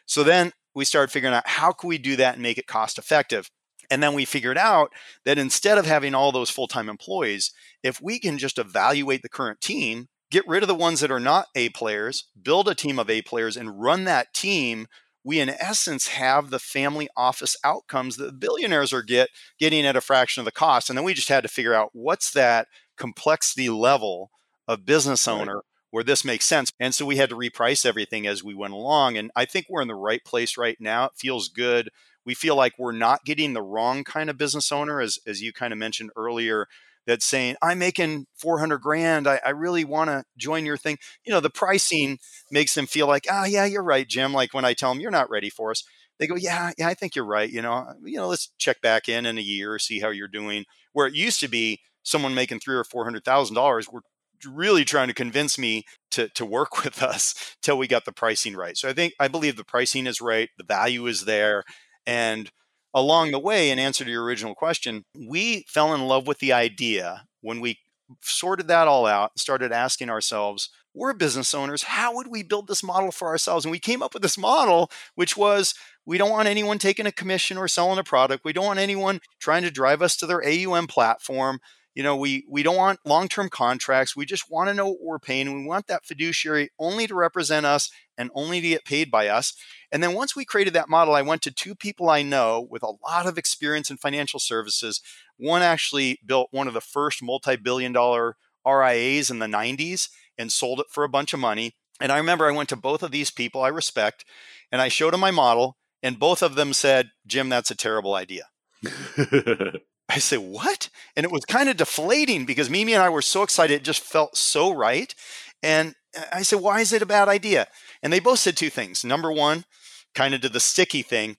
So then we started figuring out how can we do that and make it cost effective. And then we figured out that instead of having all those full time employees, if we can just evaluate the current team, get rid of the ones that are not A players, build a team of A players, and run that team we in essence have the family office outcomes that billionaires are get getting at a fraction of the cost. And then we just had to figure out what's that complexity level of business owner right. where this makes sense. And so we had to reprice everything as we went along. And I think we're in the right place right now. It feels good. We feel like we're not getting the wrong kind of business owner, as, as you kind of mentioned earlier that's saying i'm making 400 grand i, I really want to join your thing you know the pricing makes them feel like ah oh, yeah you're right jim like when i tell them you're not ready for us they go yeah yeah i think you're right you know you know let's check back in in a year see how you're doing where it used to be someone making three or four hundred thousand dollars were really trying to convince me to to work with us till we got the pricing right so i think i believe the pricing is right the value is there and along the way, in answer to your original question, we fell in love with the idea when we sorted that all out, started asking ourselves, we're business owners. How would we build this model for ourselves? And we came up with this model, which was we don't want anyone taking a commission or selling a product. We don't want anyone trying to drive us to their AUM platform. You know, we we don't want long-term contracts. We just want to know what we're paying. We want that fiduciary only to represent us and only to get paid by us. And then once we created that model, I went to two people I know with a lot of experience in financial services. One actually built one of the first multi-billion dollar RIAs in the 90s and sold it for a bunch of money. And I remember I went to both of these people I respect and I showed them my model and both of them said, "Jim, that's a terrible idea." I said, What? And it was kind of deflating because Mimi and I were so excited. It just felt so right. And I said, Why is it a bad idea? And they both said two things. Number one, kind of to the sticky thing,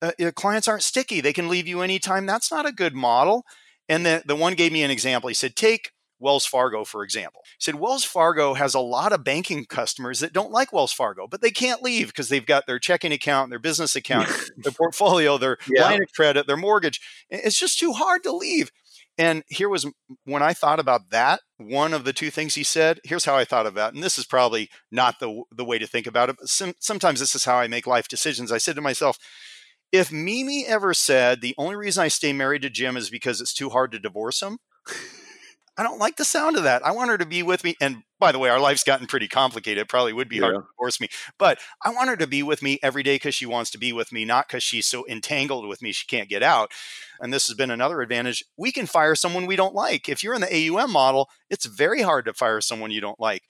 uh, clients aren't sticky. They can leave you anytime. That's not a good model. And the, the one gave me an example. He said, Take Wells Fargo, for example. He said Wells Fargo has a lot of banking customers that don't like Wells Fargo, but they can't leave because they've got their checking account, their business account, their portfolio, their yeah. line of credit, their mortgage. It's just too hard to leave. And here was when I thought about that, one of the two things he said, here's how I thought about it. And this is probably not the, the way to think about it, but some, sometimes this is how I make life decisions. I said to myself, if Mimi ever said the only reason I stay married to Jim is because it's too hard to divorce him, I don't like the sound of that. I want her to be with me. And by the way, our life's gotten pretty complicated. It probably would be yeah. hard to divorce me, but I want her to be with me every day because she wants to be with me, not because she's so entangled with me she can't get out. And this has been another advantage. We can fire someone we don't like. If you're in the AUM model, it's very hard to fire someone you don't like.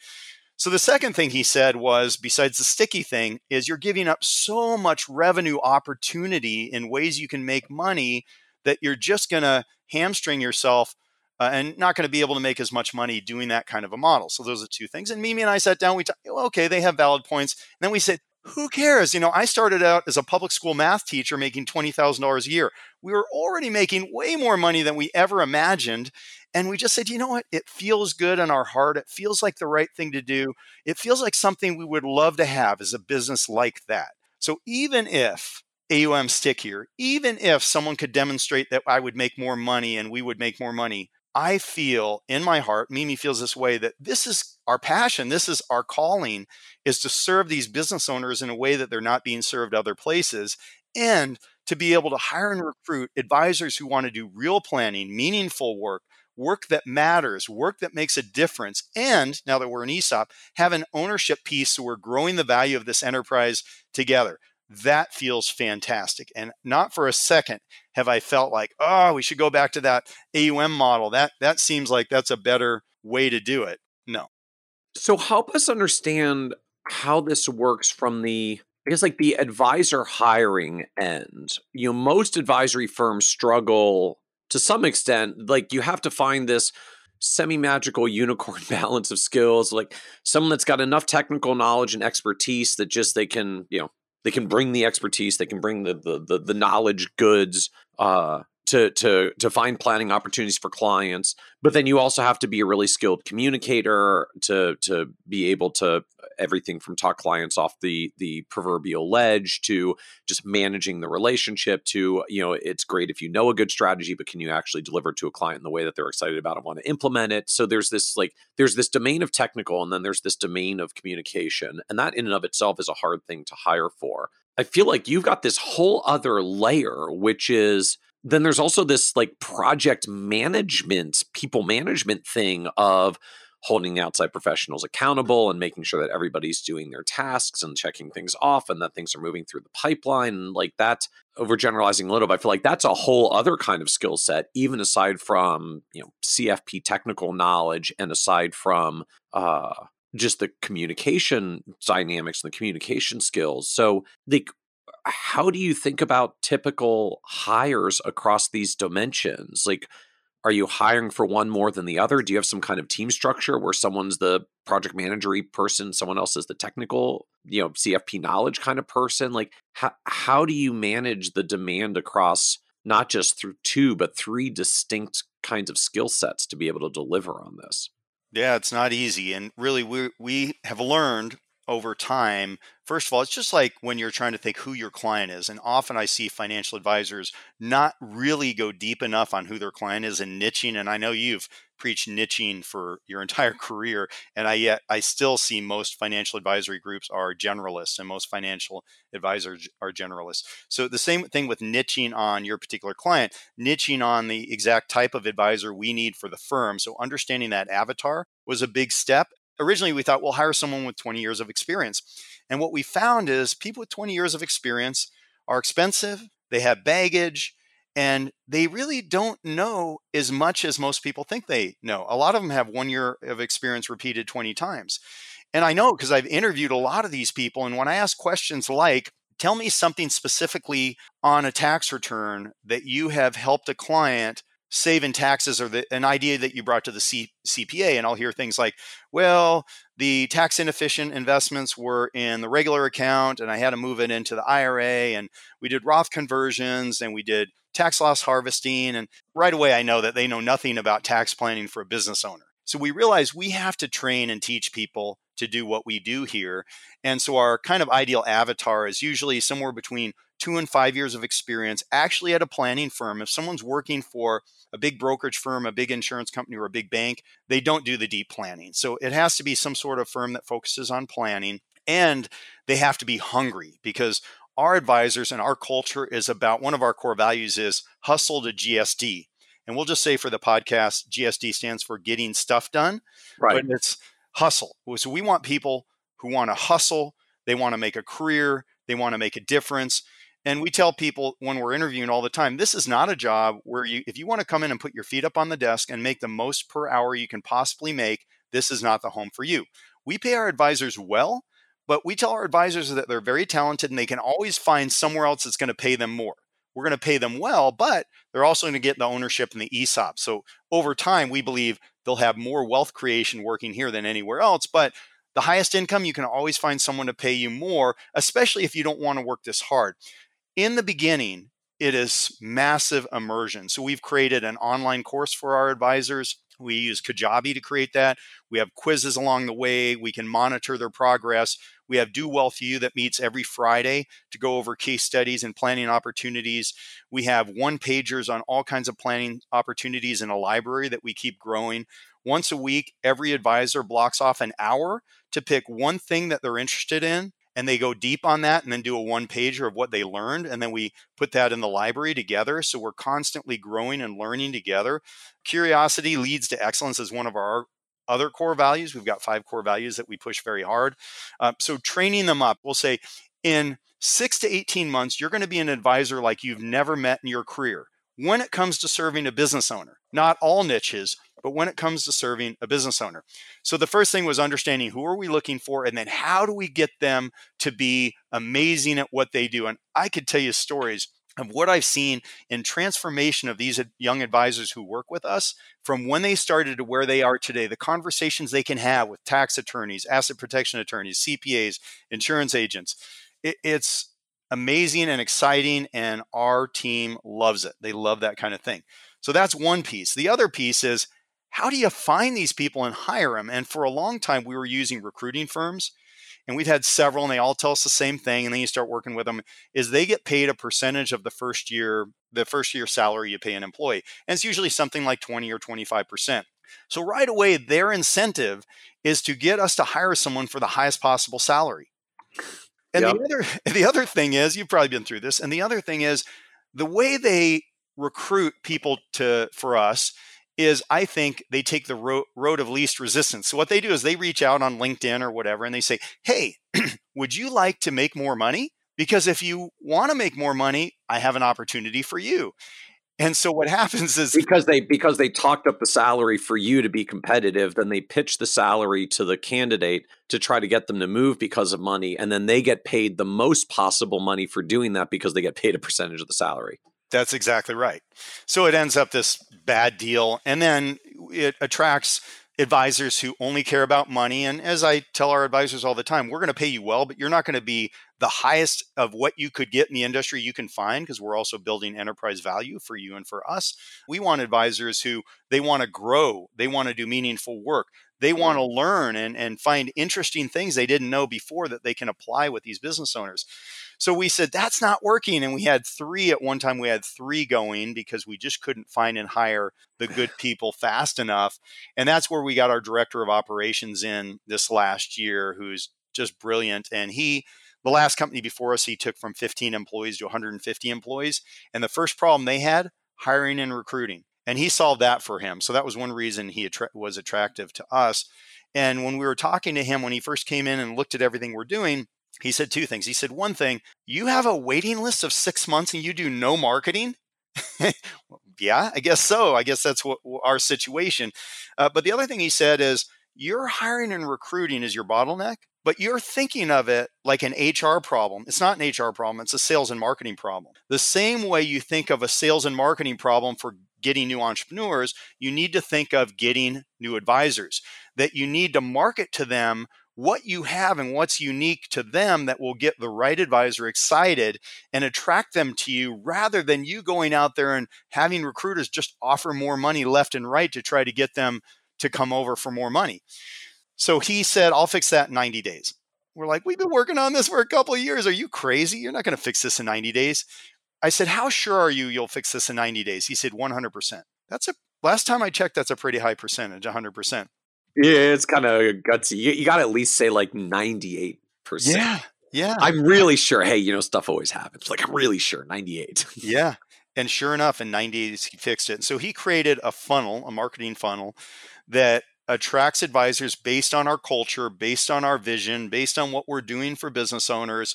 So the second thing he said was, besides the sticky thing, is you're giving up so much revenue opportunity in ways you can make money that you're just going to hamstring yourself uh, and not going to be able to make as much money doing that kind of a model. So those are two things. And Mimi and I sat down. We talked. Well, okay, they have valid points. And then we said, who cares? You know, I started out as a public school math teacher making twenty thousand dollars a year. We were already making way more money than we ever imagined. And we just said, you know what? It feels good in our heart. It feels like the right thing to do. It feels like something we would love to have as a business like that. So even if AUM stick here, even if someone could demonstrate that I would make more money and we would make more money, I feel in my heart, Mimi feels this way that this is our passion, this is our calling, is to serve these business owners in a way that they're not being served other places, and to be able to hire and recruit advisors who want to do real planning, meaningful work, work that matters, work that makes a difference, and now that we're an ESOP, have an ownership piece so we're growing the value of this enterprise together that feels fantastic. And not for a second have I felt like, oh, we should go back to that AUM model. That that seems like that's a better way to do it. No. So help us understand how this works from the I guess like the advisor hiring end. You know, most advisory firms struggle to some extent. Like you have to find this semi magical unicorn balance of skills, like someone that's got enough technical knowledge and expertise that just they can, you know, they can bring the expertise they can bring the the the, the knowledge goods uh, to to to find planning opportunities for clients but then you also have to be a really skilled communicator to to be able to uh, everything from talk clients off the the proverbial ledge to just managing the relationship to you know it's great if you know a good strategy but can you actually deliver to a client in the way that they're excited about and want to implement it? So there's this like there's this domain of technical and then there's this domain of communication and that in and of itself is a hard thing to hire for. I feel like you've got this whole other layer which is then there's also this like project management, people management thing of holding outside professionals accountable and making sure that everybody's doing their tasks and checking things off and that things are moving through the pipeline like that overgeneralizing a little but i feel like that's a whole other kind of skill set even aside from you know cfp technical knowledge and aside from uh just the communication dynamics and the communication skills. So like how do you think about typical hires across these dimensions like are you hiring for one more than the other? Do you have some kind of team structure where someone's the project managery person, someone else is the technical, you know, CFP knowledge kind of person? Like how how do you manage the demand across not just through two but three distinct kinds of skill sets to be able to deliver on this? Yeah, it's not easy. And really we we have learned over time first of all it's just like when you're trying to think who your client is and often i see financial advisors not really go deep enough on who their client is and niching and i know you've preached niching for your entire career and i yet i still see most financial advisory groups are generalists and most financial advisors are generalists. So the same thing with niching on your particular client niching on the exact type of advisor we need for the firm. So understanding that avatar was a big step originally we thought we'll hire someone with 20 years of experience. And what we found is people with 20 years of experience are expensive, they have baggage, and they really don't know as much as most people think they know. A lot of them have one year of experience repeated 20 times. And I know because I've interviewed a lot of these people. And when I ask questions like, tell me something specifically on a tax return that you have helped a client save in taxes or the, an idea that you brought to the C, CPA. And I'll hear things like, well, the tax inefficient investments were in the regular account and I had to move it into the IRA. And we did Roth conversions and we did tax loss harvesting. And right away, I know that they know nothing about tax planning for a business owner. So we realize we have to train and teach people to do what we do here. And so our kind of ideal avatar is usually somewhere between two and five years of experience actually at a planning firm. If someone's working for a big brokerage firm, a big insurance company, or a big bank, they don't do the deep planning. So it has to be some sort of firm that focuses on planning and they have to be hungry because our advisors and our culture is about one of our core values is hustle to GSD. And we'll just say for the podcast, GSD stands for getting stuff done. Right. But it's hustle. So we want people who want to hustle, they want to make a career, they want to make a difference. And we tell people when we're interviewing all the time, this is not a job where you, if you want to come in and put your feet up on the desk and make the most per hour you can possibly make, this is not the home for you. We pay our advisors well, but we tell our advisors that they're very talented and they can always find somewhere else that's going to pay them more. We're going to pay them well, but they're also going to get the ownership and the ESOP. So over time, we believe they'll have more wealth creation working here than anywhere else. But the highest income, you can always find someone to pay you more, especially if you don't want to work this hard in the beginning, it is massive immersion. So we've created an online course for our advisors. We use Kajabi to create that. We have quizzes along the way. We can monitor their progress. We have Dew Wealth U that meets every Friday to go over case studies and planning opportunities. We have one pagers on all kinds of planning opportunities in a library that we keep growing. Once a week, every advisor blocks off an hour to pick one thing that they're interested in and they go deep on that and then do a one pager of what they learned and then we put that in the library together. So we're constantly growing and learning together. Curiosity leads to excellence is one of our other core values. We've got five core values that we push very hard. Uh, so training them up we'll say in six to 18 months you're going to be an advisor like you've never met in your career when it comes to serving a business owner not all niches but when it comes to serving a business owner. So the first thing was understanding who are we looking for and then how do we get them to be amazing at what they do. And I could tell you stories of what I've seen in transformation of these young advisors who work with us from when they started to where they are today, the conversations they can have with tax attorneys, asset protection attorneys, CPAs, insurance agents. It, it's amazing and exciting, and our team loves it. They love that kind of thing. So that's one piece. The other piece is how do you find these people and hire them? And for a long time, we were using recruiting firms, and we've had several, and they all tell us the same thing. And then you start working with them: is they get paid a percentage of the first year, the first year salary you pay an employee, and it's usually something like twenty or twenty five percent. So right away, their incentive is to get us to hire someone for the highest possible salary. And yep. the other the other thing is, you've probably been through this, and the other thing is the way they recruit people to for us is I think they take the ro- road of least resistance. So what they do is they reach out on LinkedIn or whatever and they say, "Hey, would you like to make more money? Because if you want to make more money, I have an opportunity for you." And so what happens is because they because they talked up the salary for you to be competitive, then they pitch the salary to the candidate to try to get them to move because of money, and then they get paid the most possible money for doing that because they get paid a percentage of the salary. That's exactly right. So it ends up this bad deal, and then it attracts advisors who only care about money. And as I tell our advisors all the time, we're going to pay you well, but you're not going to be the highest of what you could get in the industry you can find because we're also building enterprise value for you and for us. We want advisors who they want to grow, they want to do meaningful work, they mm. want to learn and, and find interesting things they didn't know before that they can apply with these business owners. So we said that's not working. And we had three at one time, we had three going because we just couldn't find and hire the good people fast enough. And that's where we got our director of operations in this last year, who's just brilliant. And he the last company before us, he took from 15 employees to 150 employees. And the first problem they had, hiring and recruiting. And he solved that for him. So that was one reason he attra- was attractive to us. And when we were talking to him when he first came in and looked at everything we're doing, he said two things. He said, one thing, you have a waiting list of six months and you do no marketing? yeah, I guess so. I guess that's what our situation. Uh, but the other thing he said is, your hiring and recruiting is your bottleneck but you're thinking of it like an HR problem. It's not an HR problem, it's a sales and marketing problem. The same way you think of a sales and marketing problem for getting new entrepreneurs, you need to think of getting new advisors, that you need to market to them what you have and what's unique to them that will get the right advisor excited and attract them to you rather than you going out there and having recruiters just offer more money left and right to try to get them to come over for more money. So he said, I'll fix that in 90 days. We're like, we've been working on this for a couple of years. Are you crazy? You're not going to fix this in 90 days. I said, How sure are you you'll fix this in 90 days? He said, 100%. That's a, last time I checked, that's a pretty high percentage, 100%. Yeah, it's kind of gutsy. You, you got to at least say like 98%. Yeah. Yeah. I'm really sure. Hey, you know, stuff always happens. Like, I'm really sure 98. yeah. And sure enough, in 90 days, he fixed it. And so he created a funnel, a marketing funnel that attracts advisors based on our culture, based on our vision, based on what we're doing for business owners.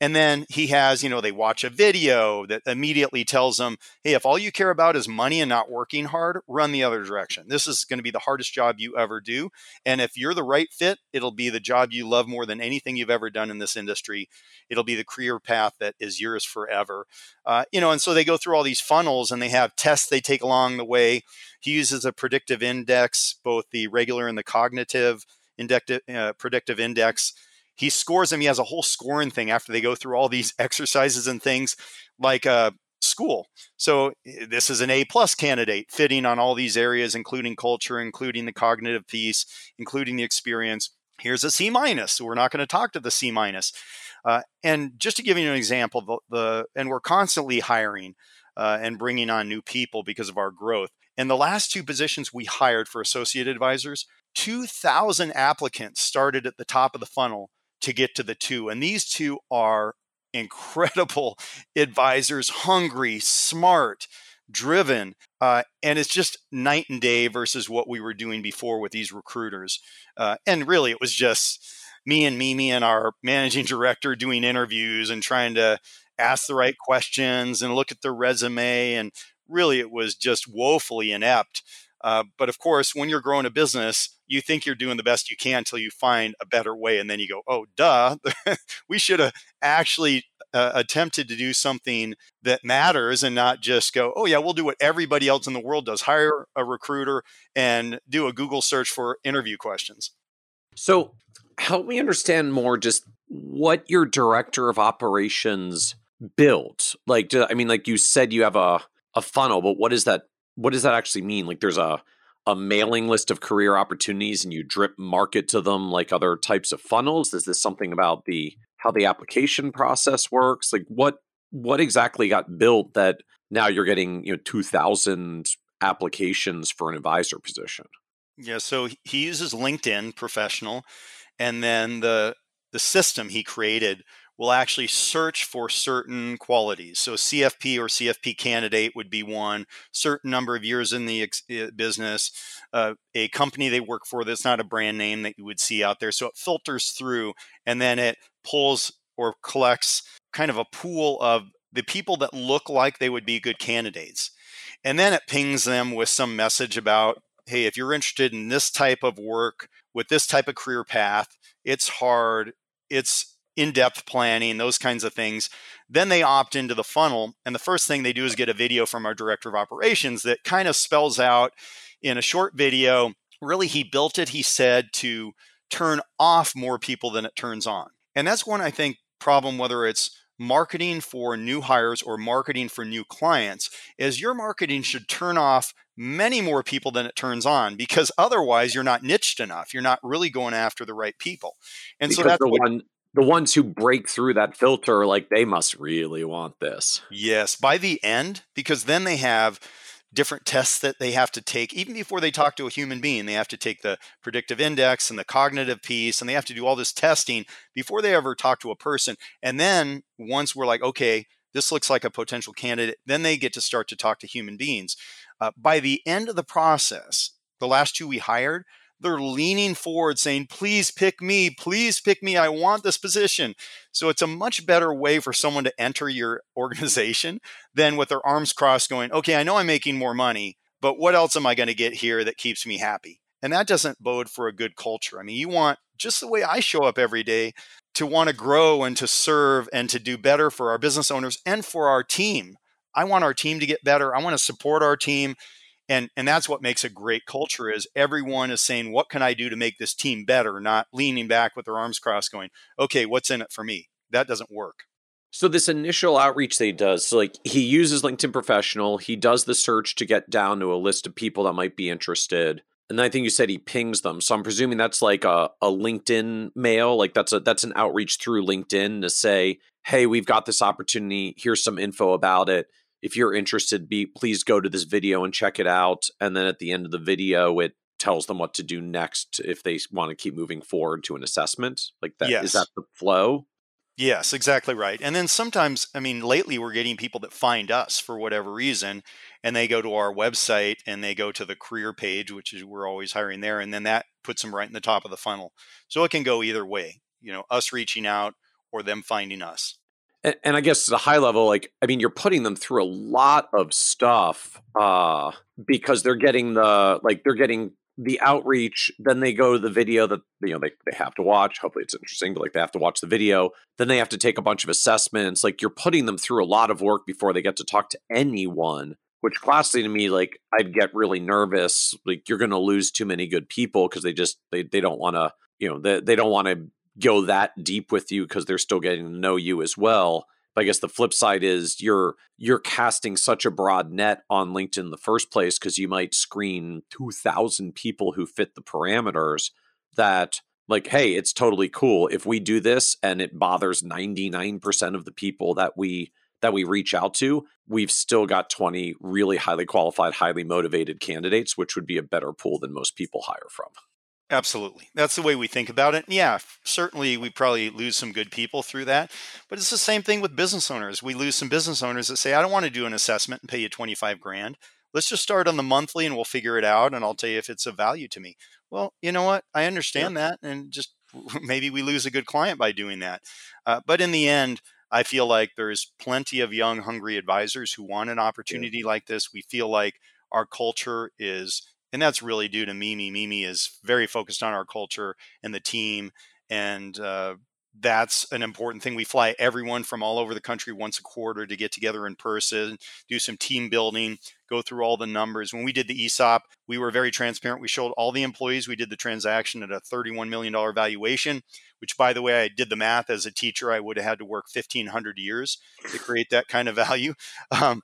And then he has, you know, they watch a video that immediately tells them, hey, if all you care about is money and not working hard, run the other direction. This is going to be the hardest job you ever do. And if you're the right fit, it'll be the job you love more than anything you've ever done in this industry. It'll be the career path that is yours forever. Uh, you know, and so they go through all these funnels and they have tests they take along the way. He uses a predictive index, both the regular and the cognitive indective, uh, predictive index he scores them. He has a whole scoring thing after they go through all these exercises and things like uh, school. So eh, this is an A plus candidate fitting on all these areas, including culture, including the cognitive piece, including the experience. Here's a C minus. So we're not going to talk to the C minus. Uh, and just to give you an example, the, the and we're constantly hiring uh, and bringing on new people because of our growth. And the last two positions we hired for associate advisors, 2,000 applicants started at the top of the funnel to get to the two. And these two are incredible advisors, hungry, smart, driven. Uh, and it's just night and day versus what we were doing before with these recruiters. Uh, and really, it was just me and Mimi and our managing director doing interviews and trying to ask the right questions and look at their resume. And really, it was just woefully inept. Uh, but of course, when you're growing a business, you think you're doing the best you can until you find a better way. And then you go, oh, duh, we should have actually uh, attempted to do something that matters and not just go, oh, yeah, we'll do what everybody else in the world does hire a recruiter and do a Google search for interview questions. So, help me understand more just what your director of operations built. Like, I mean, like you said, you have a, a funnel, but what does that what does that actually mean? Like, there's a a mailing list of career opportunities and you drip market to them like other types of funnels? Is this something about the how the application process works? Like what what exactly got built that now you're getting, you know, 2000 applications for an advisor position? Yeah, so he uses LinkedIn professional and then the the system he created will actually search for certain qualities. So, CFP or CFP candidate would be one, certain number of years in the ex- business, uh, a company they work for that's not a brand name that you would see out there. So, it filters through and then it pulls or collects kind of a pool of the people that look like they would be good candidates. And then it pings them with some message about, hey, if you're interested in this type of work with this type of career path, it's hard, it's in depth planning, those kinds of things. Then they opt into the funnel. And the first thing they do is get a video from our director of operations that kind of spells out in a short video really, he built it, he said, to turn off more people than it turns on. And that's one, I think, problem, whether it's marketing for new hires or marketing for new clients, is your marketing should turn off many more people than it turns on because otherwise you're not niched enough. You're not really going after the right people. And because so that's the what, one the ones who break through that filter, like they must really want this. Yes, by the end, because then they have different tests that they have to take even before they talk to a human being they have to take the predictive index and the cognitive piece and they have to do all this testing before they ever talk to a person and then once we're like okay this looks like a potential candidate then they get to start to talk to human beings uh, by the end of the process the last two we hired they're leaning forward saying, please pick me, please pick me. I want this position. So it's a much better way for someone to enter your organization than with their arms crossed going, okay, I know I'm making more money, but what else am I going to get here that keeps me happy? And that doesn't bode for a good culture. I mean, you want just the way I show up every day to want to grow and to serve and to do better for our business owners and for our team. I want our team to get better. I want to support our team and and that's what makes a great culture is everyone is saying what can i do to make this team better not leaning back with their arms crossed going okay what's in it for me that doesn't work so this initial outreach that he does so like he uses linkedin professional he does the search to get down to a list of people that might be interested and I think you said he pings them. So I'm presuming that's like a, a LinkedIn mail. Like that's a that's an outreach through LinkedIn to say, hey, we've got this opportunity. Here's some info about it if you're interested, be please go to this video and check it out. And then at the end of the video, it tells them what to do next if they want to keep moving forward to an assessment. Like that yes. is that the flow? Yes, exactly right. And then sometimes, I mean, lately we're getting people that find us for whatever reason, and they go to our website and they go to the career page, which is we're always hiring there, and then that puts them right in the top of the funnel. So it can go either way, you know, us reaching out or them finding us and, and I guess at a high level, like I mean, you're putting them through a lot of stuff uh, because they're getting the like they're getting the outreach. Then they go to the video that you know they they have to watch. Hopefully, it's interesting, but like they have to watch the video. Then they have to take a bunch of assessments. Like you're putting them through a lot of work before they get to talk to anyone. Which classically to me, like I'd get really nervous. Like you're going to lose too many good people because they just they they don't want to you know they, they don't want to go that deep with you because they're still getting to know you as well. But I guess the flip side is you're you're casting such a broad net on LinkedIn in the first place because you might screen 2000 people who fit the parameters that like hey, it's totally cool if we do this and it bothers 99% of the people that we that we reach out to, we've still got 20 really highly qualified, highly motivated candidates, which would be a better pool than most people hire from. Absolutely. That's the way we think about it. Yeah, certainly we probably lose some good people through that. But it's the same thing with business owners. We lose some business owners that say, I don't want to do an assessment and pay you 25 grand. Let's just start on the monthly and we'll figure it out and I'll tell you if it's of value to me. Well, you know what? I understand yeah. that. And just maybe we lose a good client by doing that. Uh, but in the end, I feel like there's plenty of young, hungry advisors who want an opportunity yeah. like this. We feel like our culture is and that's really due to Mimi. Mimi is very focused on our culture and the team, and uh, that's an important thing. We fly everyone from all over the country once a quarter to get together in person, do some team building, go through all the numbers. When we did the ESOP, we were very transparent. We showed all the employees. We did the transaction at a $31 million valuation, which, by the way, I did the math as a teacher. I would have had to work 1,500 years to create that kind of value. Um,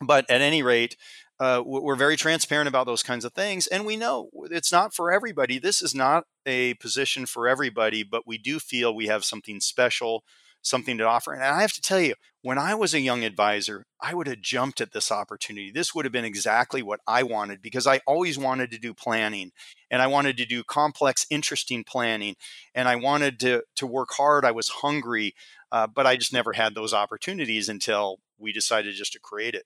but at any rate, uh, we're very transparent about those kinds of things and we know it's not for everybody this is not a position for everybody but we do feel we have something special something to offer. And I have to tell you, when I was a young advisor, I would have jumped at this opportunity. This would have been exactly what I wanted because I always wanted to do planning and I wanted to do complex, interesting planning. And I wanted to, to work hard. I was hungry, uh, but I just never had those opportunities until we decided just to create it.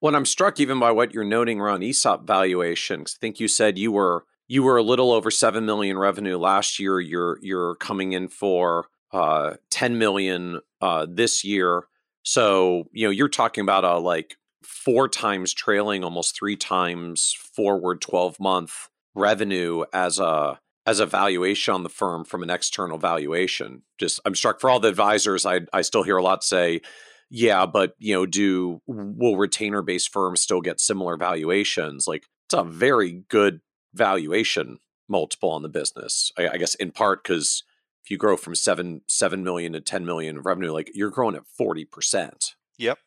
Well, I'm struck even by what you're noting around ESOP valuations. I think you said you were you were a little over seven million revenue last year. You're you're coming in for uh, 10 million uh, this year. So you know you're talking about a like four times trailing, almost three times forward 12 month revenue as a as a valuation on the firm from an external valuation. Just I'm struck for all the advisors. I I still hear a lot say yeah, but you know, do will retainer based firms still get similar valuations? Like it's a very good valuation multiple on the business. I, I guess in part because if you grow from seven seven million to ten million of revenue, like you're growing at forty percent. Yep.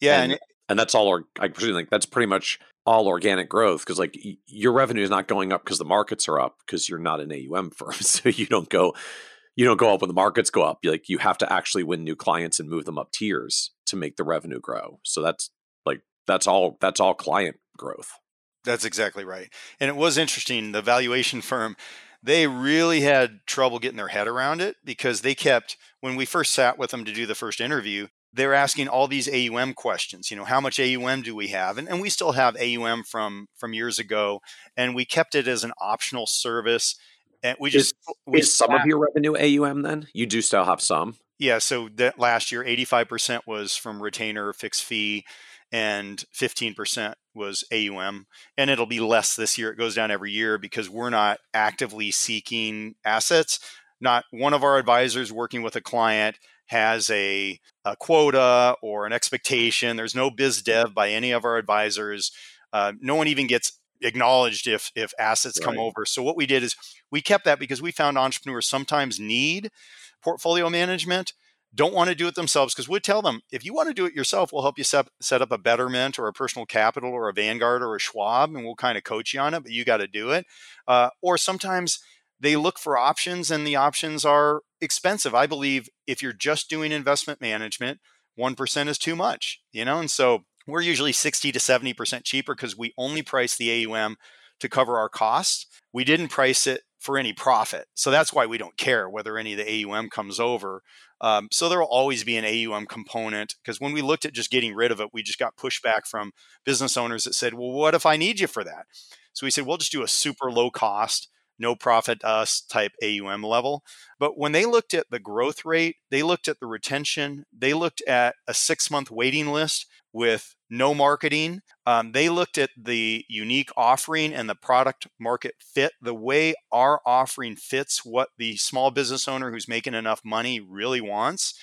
Yeah, and, and, and that's all. Or, I presume like that's pretty much all organic growth because like y- your revenue is not going up because the markets are up because you're not an AUM firm, so you don't go you don't go up when the markets go up. Like you have to actually win new clients and move them up tiers to make the revenue grow. So that's like that's all that's all client growth. That's exactly right. And it was interesting. The valuation firm, they really had trouble getting their head around it because they kept when we first sat with them to do the first interview, they were asking all these AUM questions. You know, how much AUM do we have? And, and we still have AUM from from years ago, and we kept it as an optional service and we just is, we is some of your revenue AUM then? You do still have some. Yeah, so that last year 85% was from retainer fixed fee and 15% was AUM and it'll be less this year. It goes down every year because we're not actively seeking assets. Not one of our advisors working with a client has a, a quota or an expectation. There's no biz dev by any of our advisors. Uh, no one even gets acknowledged if if assets right. come over. So what we did is we kept that because we found entrepreneurs sometimes need portfolio management, don't want to do it themselves because we'd tell them if you want to do it yourself, we'll help you set, set up a Betterment or a Personal Capital or a Vanguard or a Schwab, and we'll kind of coach you on it. But you got to do it. Uh, or sometimes they look for options, and the options are expensive. I believe if you're just doing investment management, one percent is too much, you know, and so we're usually 60 to 70% cheaper because we only price the AUM to cover our costs. We didn't price it for any profit. So that's why we don't care whether any of the AUM comes over. Um, so there will always be an AUM component because when we looked at just getting rid of it, we just got pushback from business owners that said, well, what if I need you for that? So we said, we'll just do a super low cost no profit us type AUM level. But when they looked at the growth rate, they looked at the retention, they looked at a six month waiting list with no marketing. Um, they looked at the unique offering and the product market fit, the way our offering fits what the small business owner who's making enough money really wants.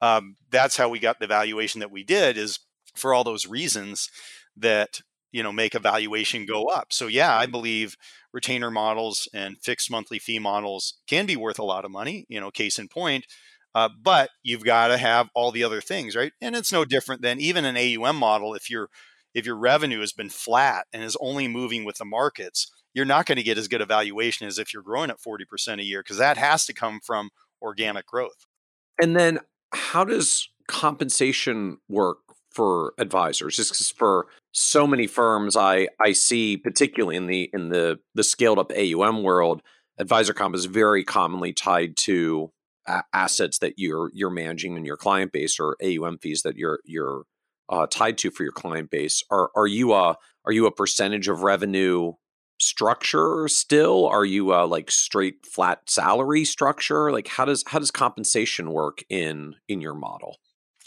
Um, that's how we got the valuation that we did is for all those reasons that you know make a valuation go up. So yeah i believe retainer models and fixed monthly fee models can be worth a lot of money you know case in point uh, but you've got to have all the other things right? And it's no different than even an aum model if your if your revenue has been flat and is only moving with the markets you're not going to get as good a valuation as if you're growing at 40% a year because that has to come from organic growth. And then how does compensation work for advisors? Just for so many firms i i see particularly in the in the the scaled up aum world advisor comp is very commonly tied to assets that you're you're managing in your client base or aum fees that you're you're uh, tied to for your client base. Are are you a are you a percentage of revenue structure still? Are you a like straight flat salary structure? Like how does how does compensation work in in your model?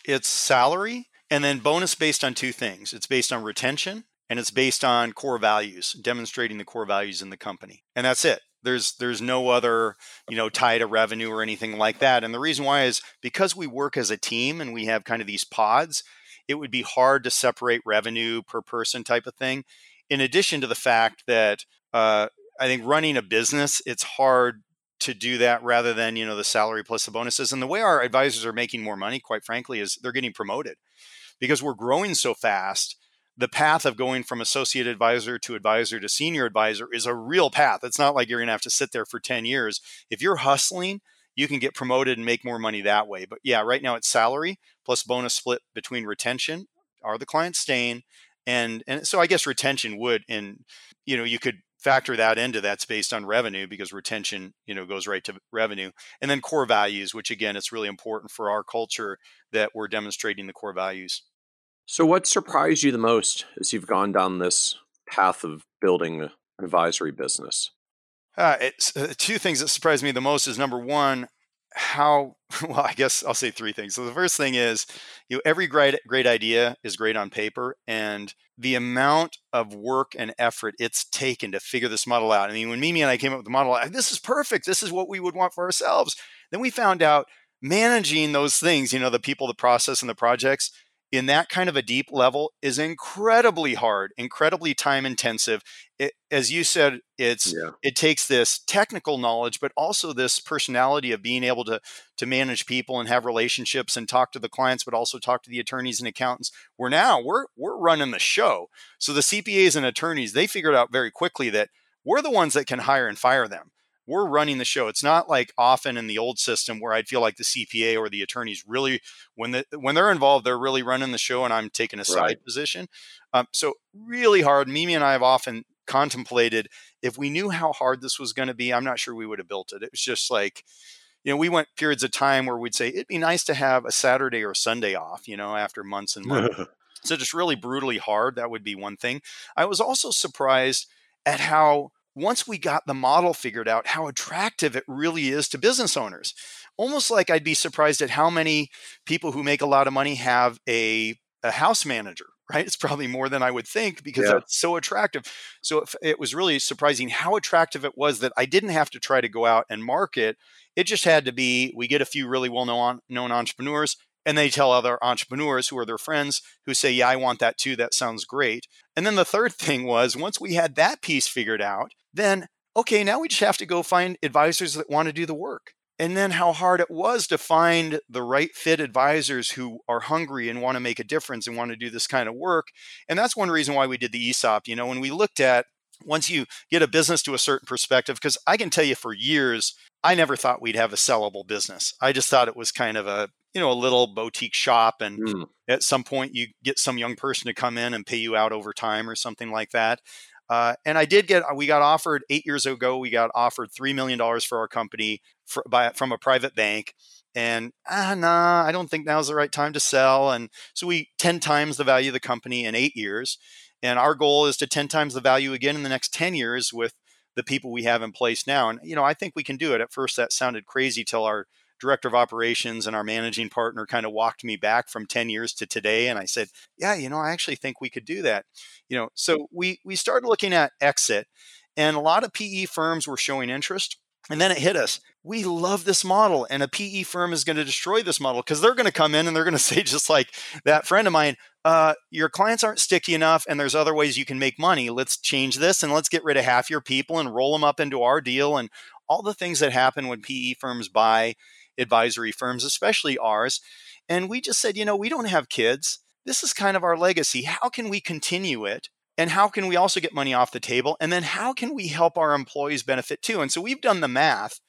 It's salary and then bonus based on two things it's based on retention and it's based on core values, demonstrating the core values in the company. And that's it. There's there's no other, you know, tie to revenue or anything like that. And the reason why is because we work as a team and we have kind of these pods, it would be hard to separate revenue per person type of thing. In addition to the fact that uh, I think running a business, it's hard to do that rather than you know the salary plus the bonuses. And the way our advisors are making more money, quite frankly, is they're getting promoted because we're growing so fast the path of going from associate advisor to advisor to senior advisor is a real path. It's not like you're going to have to sit there for 10 years. If you're hustling, you can get promoted and make more money that way. But yeah, right now it's salary plus bonus split between retention. Are the clients staying? And and so I guess retention would and you know you could factor that into that's based on revenue because retention you know goes right to revenue and then core values which again it's really important for our culture that we're demonstrating the core values so what surprised you the most as you've gone down this path of building an advisory business? Uh, it's uh, two things that surprised me the most is number one how well i guess i'll say three things. So the first thing is you know every great great idea is great on paper and the amount of work and effort it's taken to figure this model out. I mean when mimi and i came up with the model this is perfect. This is what we would want for ourselves. Then we found out managing those things you know the people the process and the projects in that kind of a deep level is incredibly hard, incredibly time intensive. It, as you said, it's yeah. it takes this technical knowledge, but also this personality of being able to to manage people and have relationships and talk to the clients, but also talk to the attorneys and accountants. We're now we're we're running the show. So the CPAs and attorneys they figured out very quickly that we're the ones that can hire and fire them we're running the show. It's not like often in the old system where I'd feel like the CPA or the attorneys really, when the, when they're involved, they're really running the show, and I'm taking a side right. position. Um, so really hard. Mimi and I have often contemplated if we knew how hard this was going to be, I'm not sure we would have built it. It was just like, you know, we went periods of time where we'd say it'd be nice to have a Saturday or Sunday off, you know, after months and months. so just really brutally hard. That would be one thing. I was also surprised at how once we got the model figured out, how attractive it really is to business owners. Almost like I'd be surprised at how many people who make a lot of money have a, a house manager, right? It's probably more than I would think because yeah. that's so attractive. So it, it was really surprising how attractive it was that I didn't have to try to go out and market. It just had to be we get a few really well known, known entrepreneurs and they tell other entrepreneurs who are their friends who say, Yeah, I want that too. That sounds great. And then the third thing was once we had that piece figured out, then okay, now we just have to go find advisors that want to do the work. And then how hard it was to find the right fit advisors who are hungry and want to make a difference and want to do this kind of work. And that's one reason why we did the ESOP. You know, when we looked at once you get a business to a certain perspective, because I can tell you for years, I never thought we'd have a sellable business. I just thought it was kind of a, you know, a little boutique shop. And mm. at some point you get some young person to come in and pay you out over time or something like that. Uh, and I did get, we got offered eight years ago, we got offered $3 million for our company for, by, from a private bank. And ah, nah, I don't think now's the right time to sell. And so we 10 times the value of the company in eight years. And our goal is to 10 times the value again in the next 10 years with the people we have in place now. And, you know, I think we can do it. At first, that sounded crazy till our director of operations and our managing partner kind of walked me back from 10 years to today and i said yeah you know i actually think we could do that. You know so we we started looking at exit and a lot of pe firms were showing interest and then it hit us. We love this model and a pe firm is going to destroy this model because they're going to come in and they're going to say just like that friend of mine uh, your clients aren't sticky enough and there's other ways you can make money. Let's change this and let's get rid of half your people and roll them up into our deal and all the things that happen when pe firms buy advisory firms, especially ours. And we just said, you know, we don't have kids. This is kind of our legacy. How can we continue it? And how can we also get money off the table? And then how can we help our employees benefit too? And so we've done the math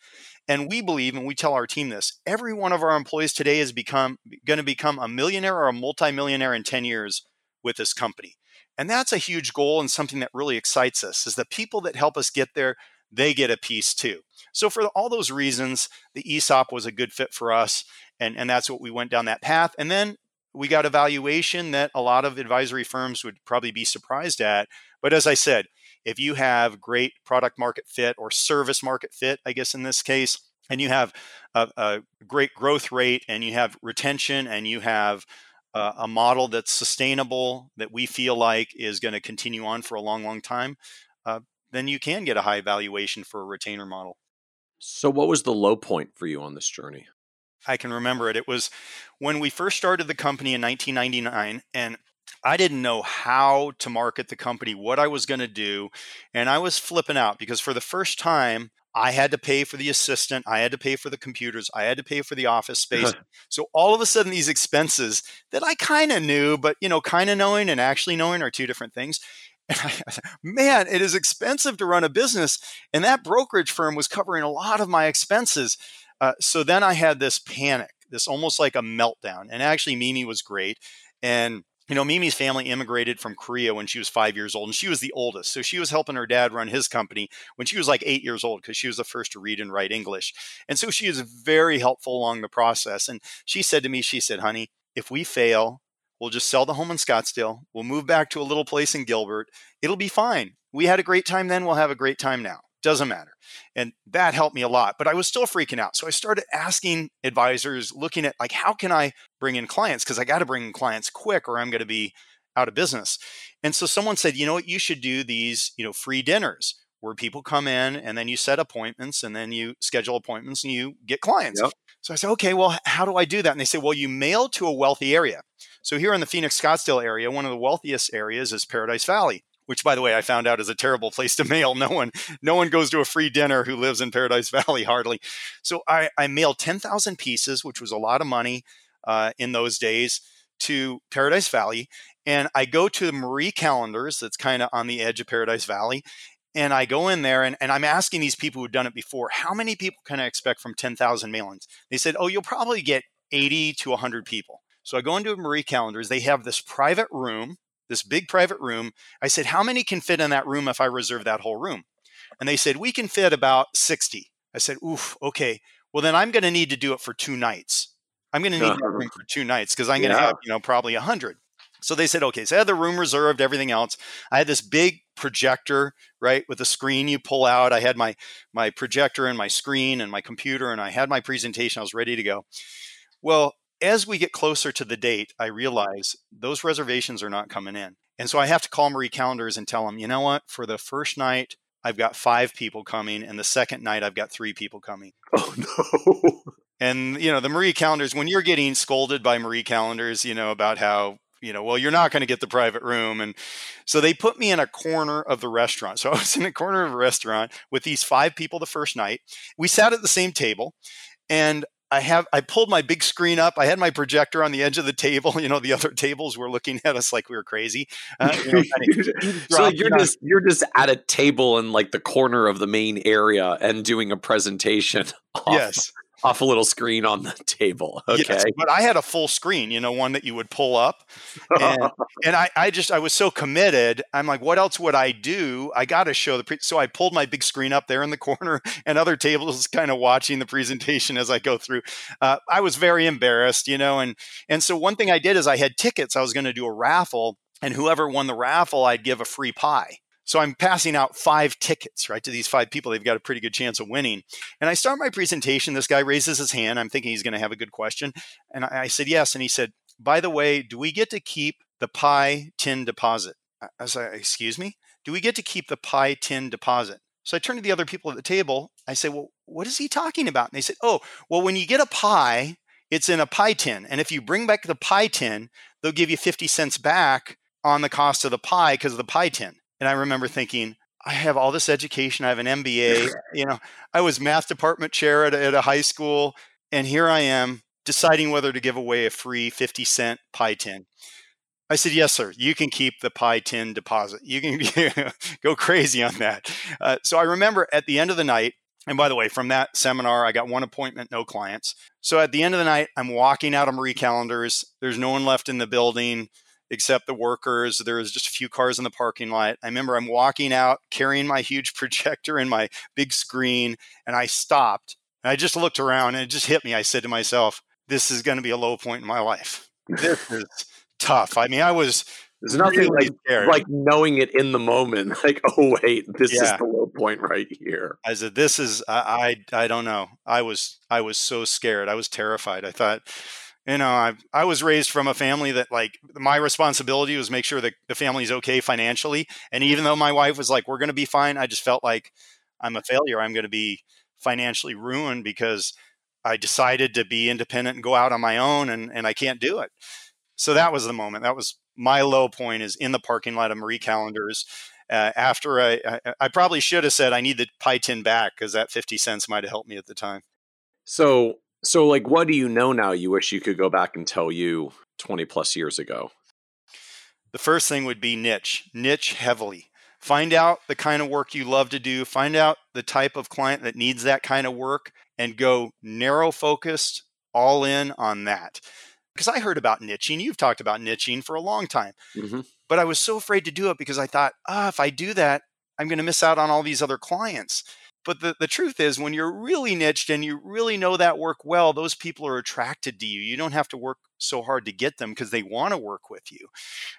and we believe, and we tell our team this, every one of our employees today is become going to become a millionaire or a multimillionaire in 10 years with this company. And that's a huge goal and something that really excites us is the people that help us get there, they get a piece too. So for all those reasons, the ESOP was a good fit for us, and and that's what we went down that path. And then we got a valuation that a lot of advisory firms would probably be surprised at. But as I said, if you have great product market fit or service market fit, I guess in this case, and you have a, a great growth rate and you have retention and you have a model that's sustainable that we feel like is going to continue on for a long, long time, uh, then you can get a high valuation for a retainer model. So, what was the low point for you on this journey? I can remember it. It was when we first started the company in 1999, and I didn't know how to market the company, what I was going to do. And I was flipping out because for the first time, I had to pay for the assistant. I had to pay for the computers. I had to pay for the office space. so all of a sudden, these expenses that I kind of knew, but you know, kind of knowing and actually knowing are two different things. man, it is expensive to run a business. And that brokerage firm was covering a lot of my expenses. Uh, so then I had this panic, this almost like a meltdown. And actually, Mimi was great. And you know, Mimi's family immigrated from Korea when she was five years old, and she was the oldest. So she was helping her dad run his company when she was like eight years old because she was the first to read and write English. And so she was very helpful along the process. And she said to me, she said, honey, if we fail, we'll just sell the home in Scottsdale. We'll move back to a little place in Gilbert. It'll be fine. We had a great time then. We'll have a great time now. Doesn't matter. And that helped me a lot, but I was still freaking out. So I started asking advisors, looking at like, how can I bring in clients? Because I got to bring in clients quick or I'm going to be out of business. And so someone said, you know what, you should do these, you know, free dinners where people come in and then you set appointments and then you schedule appointments and you get clients. Yep. So I said, okay, well, how do I do that? And they said, well, you mail to a wealthy area. So here in the Phoenix Scottsdale area, one of the wealthiest areas is Paradise Valley which by the way I found out is a terrible place to mail. No one no one goes to a free dinner who lives in Paradise Valley hardly. So I, I mailed 10,000 pieces, which was a lot of money uh, in those days, to Paradise Valley. And I go to the Marie Callender's that's kind of on the edge of Paradise Valley. And I go in there and, and I'm asking these people who've done it before, how many people can I expect from 10,000 mailings? They said, oh, you'll probably get 80 to 100 people. So I go into Marie Callender's. They have this private room this big private room. I said, How many can fit in that room if I reserve that whole room? And they said, We can fit about 60. I said, Oof, okay. Well, then I'm going to need to do it for two nights. I'm going to need uh-huh. that room for two nights because I'm going to yeah. have, you know, probably 100. So they said, okay, so I had the room reserved, everything else. I had this big projector, right, with a screen you pull out. I had my my projector and my screen and my computer, and I had my presentation. I was ready to go. Well, as we get closer to the date, I realize those reservations are not coming in. And so I have to call Marie Callender's and tell them, you know what, for the first night, I've got five people coming, and the second night, I've got three people coming. Oh, no. And, you know, the Marie Callender's, when you're getting scolded by Marie Callender's, you know, about how, you know, well, you're not going to get the private room. And so they put me in a corner of the restaurant. So I was in a corner of a restaurant with these five people the first night. We sat at the same table. And I have I pulled my big screen up. I had my projector on the edge of the table. You know, the other tables were looking at us like we were crazy. Uh, you know, so you're just you're just at a table in like the corner of the main area and doing a presentation. Off, yes, off a little screen on the table. Okay. Yes, but I had a full screen, you know, one that you would pull up. And, and I, I just, I was so committed. I'm like, what else would I do? I got to show the, pre-. so I pulled my big screen up there in the corner and other tables kind of watching the presentation as I go through. Uh, I was very embarrassed, you know, and, and so one thing I did is I had tickets. I was going to do a raffle and whoever won the raffle, I'd give a free pie. So I'm passing out five tickets, right, to these five people. They've got a pretty good chance of winning. And I start my presentation. This guy raises his hand. I'm thinking he's going to have a good question. And I said, yes. And he said, by the way, do we get to keep the pie tin deposit? I said, excuse me? Do we get to keep the pie tin deposit? So I turn to the other people at the table. I say, well, what is he talking about? And they said, oh, well, when you get a pie, it's in a pie tin. And if you bring back the pie tin, they'll give you 50 cents back on the cost of the pie because of the pie tin. And I remember thinking, I have all this education. I have an MBA. You know, I was math department chair at a, at a high school, and here I am deciding whether to give away a free 50 cent pie tin. I said, yes, sir. You can keep the pie tin deposit. You can go crazy on that. Uh, so I remember at the end of the night, and by the way, from that seminar, I got one appointment, no clients. So at the end of the night, I'm walking out of Marie Callender's. There's no one left in the building except the workers. There was just a few cars in the parking lot. I remember I'm walking out carrying my huge projector and my big screen, and I stopped. And I just looked around and it just hit me. I said to myself, this is going to be a low point in my life. This is tough. I mean, I was. There's nothing really like like knowing it in the moment. Like, oh wait, this yeah. is the low point right here. I said, "This is I, I I don't know." I was I was so scared. I was terrified. I thought, you know i i was raised from a family that like my responsibility was make sure that the family's okay financially. And even though my wife was like we're going to be fine i just felt like i'm a failure. I'm going to be financially ruined because i decided to be independent and go out on my own and, and i can't do it. So that was the moment. That was my low point is in the parking lot of marie callender's uh, after I, I, I probably should have said i need the pie tin back because that 50 cents might have helped me at the time. So so, like, what do you know now you wish you could go back and tell you 20 plus years ago? The first thing would be niche, niche heavily. Find out the kind of work you love to do, find out the type of client that needs that kind of work, and go narrow focused, all in on that. Because I heard about niching. You've talked about niching for a long time. Mm-hmm. But I was so afraid to do it because I thought, ah, oh, if I do that, I'm going to miss out on all these other clients. But the, the truth is, when you're really niched and you really know that work well, those people are attracted to you. You don't have to work so hard to get them because they want to work with you.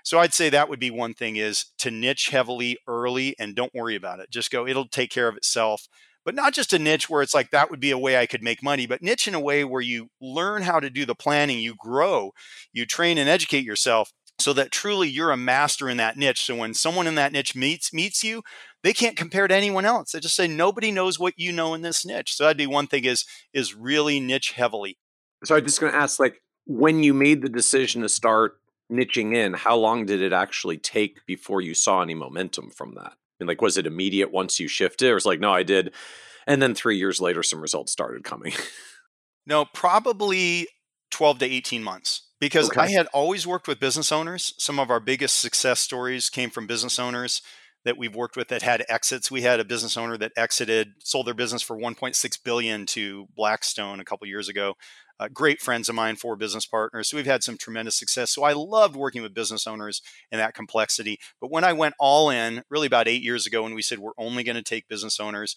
So I'd say that would be one thing is to niche heavily early and don't worry about it. Just go, it'll take care of itself. But not just a niche where it's like that would be a way I could make money, but niche in a way where you learn how to do the planning, you grow, you train and educate yourself so that truly you're a master in that niche. So when someone in that niche meets meets you, they can't compare to anyone else. They just say nobody knows what you know in this niche. So that'd be one thing is is really niche heavily. So I'm just going to ask, like, when you made the decision to start niching in, how long did it actually take before you saw any momentum from that? And like, was it immediate once you shifted, or was like, no, I did, and then three years later, some results started coming? no, probably twelve to eighteen months because okay. I had always worked with business owners. Some of our biggest success stories came from business owners that we've worked with that had exits. We had a business owner that exited, sold their business for 1.6 billion to Blackstone a couple years ago. Uh, great friends of mine, four business partners. So we've had some tremendous success. So I loved working with business owners and that complexity. But when I went all in, really about eight years ago, when we said we're only going to take business owners,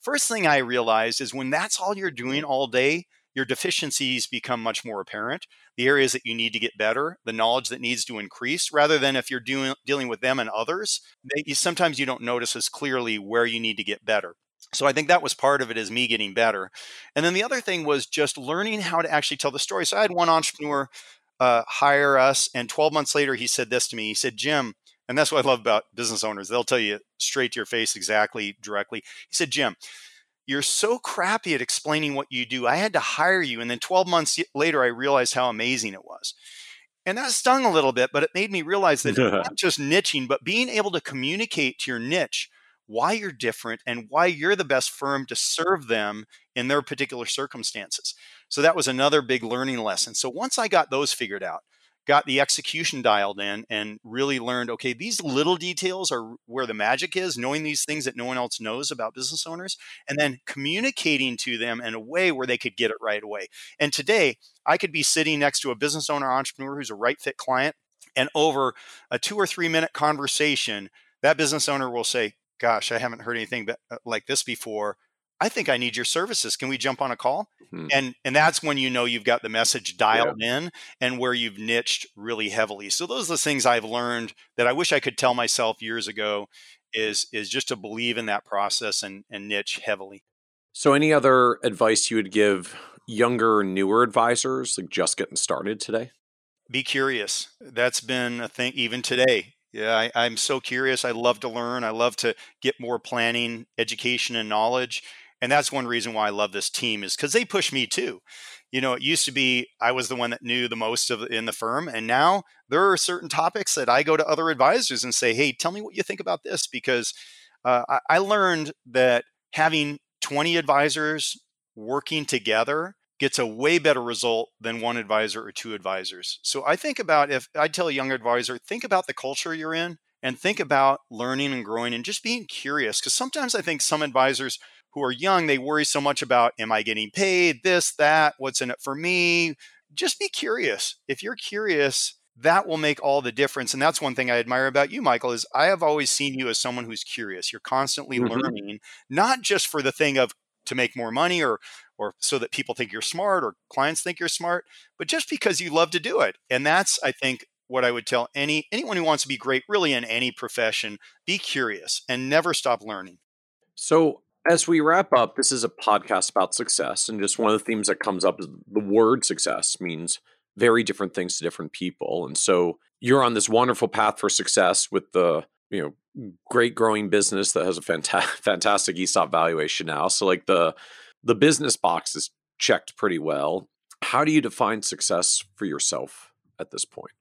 first thing I realized is when that's all you're doing all day, your deficiencies become much more apparent the areas that you need to get better the knowledge that needs to increase rather than if you're doing dealing with them and others they, you, sometimes you don't notice as clearly where you need to get better. So i think that was part of it is me getting better. And then the other thing was just learning how to actually tell the story. So i had one entrepreneur uh, hire us and 12 months later he said this to me. He said jim and that's what i love about business owners they'll tell you straight to your face exactly directly. He said jim you're so crappy at explaining what you do. I had to hire you. And then 12 months later, I realized how amazing it was. And that stung a little bit, but it made me realize that not just niching, but being able to communicate to your niche why you're different and why you're the best firm to serve them in their particular circumstances. So that was another big learning lesson. So once I got those figured out, got the execution dialed in and really learned okay these little details are where the magic is knowing these things that no one else knows about business owners and then communicating to them in a way where they could get it right away. And today i could be sitting next to a business owner entrepreneur who's a right fit client and over a two or three minute conversation that business owner will say gosh i haven't heard anything uh, like this before I think I need your services. Can we jump on a call? Hmm. And and that's when you know you've got the message dialed yeah. in and where you've niched really heavily. So those are the things I've learned that I wish I could tell myself years ago is is just to believe in that process and and niche heavily. So any other advice you would give younger, newer advisors like just getting started today? Be curious. That's been a thing even today. Yeah, I, I'm so curious. I love to learn. I love to get more planning, education, and knowledge and that's one reason why I love this team is because they push me too. You know, it used to be I was the one that knew the most of in the firm, and now there are certain topics that I go to other advisors and say, "Hey, tell me what you think about this," because uh, I, I learned that having 20 advisors working together gets a way better result than one advisor or two advisors. So I think about if I tell a young advisor, think about the culture you're in and think about learning and growing and just being curious. Because sometimes I think some advisors who are young, they worry so much about, am I getting paid? This, that, what's in it for me? Just be curious. If you're curious, that will make all the difference. And that's one thing I admire about you, Michael, is I have always seen you as someone who's curious. You're constantly mm-hmm. learning, not just for the thing of to make more money or or so that people think you're smart or clients think you're smart, but just because you love to do it. And that's, I think, what I would tell any anyone who wants to be great, really in any profession, be curious and never stop learning. So as we wrap up, this is a podcast about success, and just one of the themes that comes up is the word success means very different things to different people. And so you're on this wonderful path for success with the you know great growing business that has a fanta- fantastic ESOP valuation now. So like the the business box is checked pretty well. How do you define success for yourself at this point?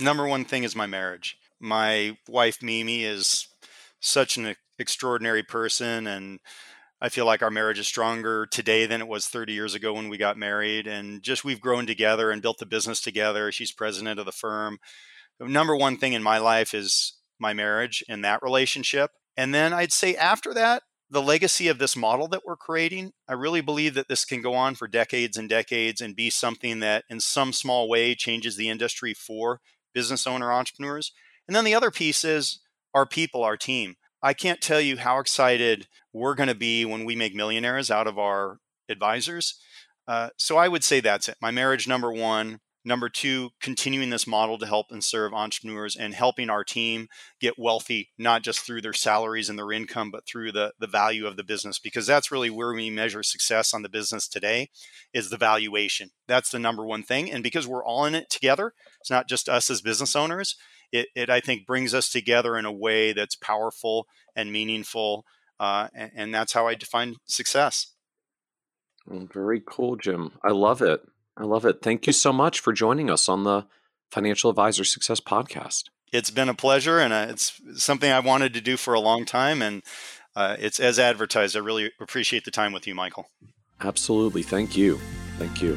Number one thing is my marriage. My wife Mimi is such an extraordinary person and I feel like our marriage is stronger today than it was 30 years ago when we got married. And just we've grown together and built the business together. She's president of the firm. The number one thing in my life is my marriage and that relationship. And then I'd say after that, the legacy of this model that we're creating, I really believe that this can go on for decades and decades and be something that, in some small way, changes the industry for business owner entrepreneurs. And then the other piece is our people, our team. I can't tell you how excited we're going to be when we make millionaires out of our advisors. Uh, so I would say that's it. My marriage, number one, Number two, continuing this model to help and serve entrepreneurs and helping our team get wealthy, not just through their salaries and their income, but through the, the value of the business, because that's really where we measure success on the business today is the valuation. That's the number one thing. And because we're all in it together, it's not just us as business owners, it, it I think brings us together in a way that's powerful and meaningful. Uh, and, and that's how I define success. Very cool, Jim. I love it. I love it. Thank you so much for joining us on the Financial Advisor Success Podcast. It's been a pleasure, and uh, it's something I wanted to do for a long time, and uh, it's as advertised. I really appreciate the time with you, Michael. Absolutely. Thank you. Thank you.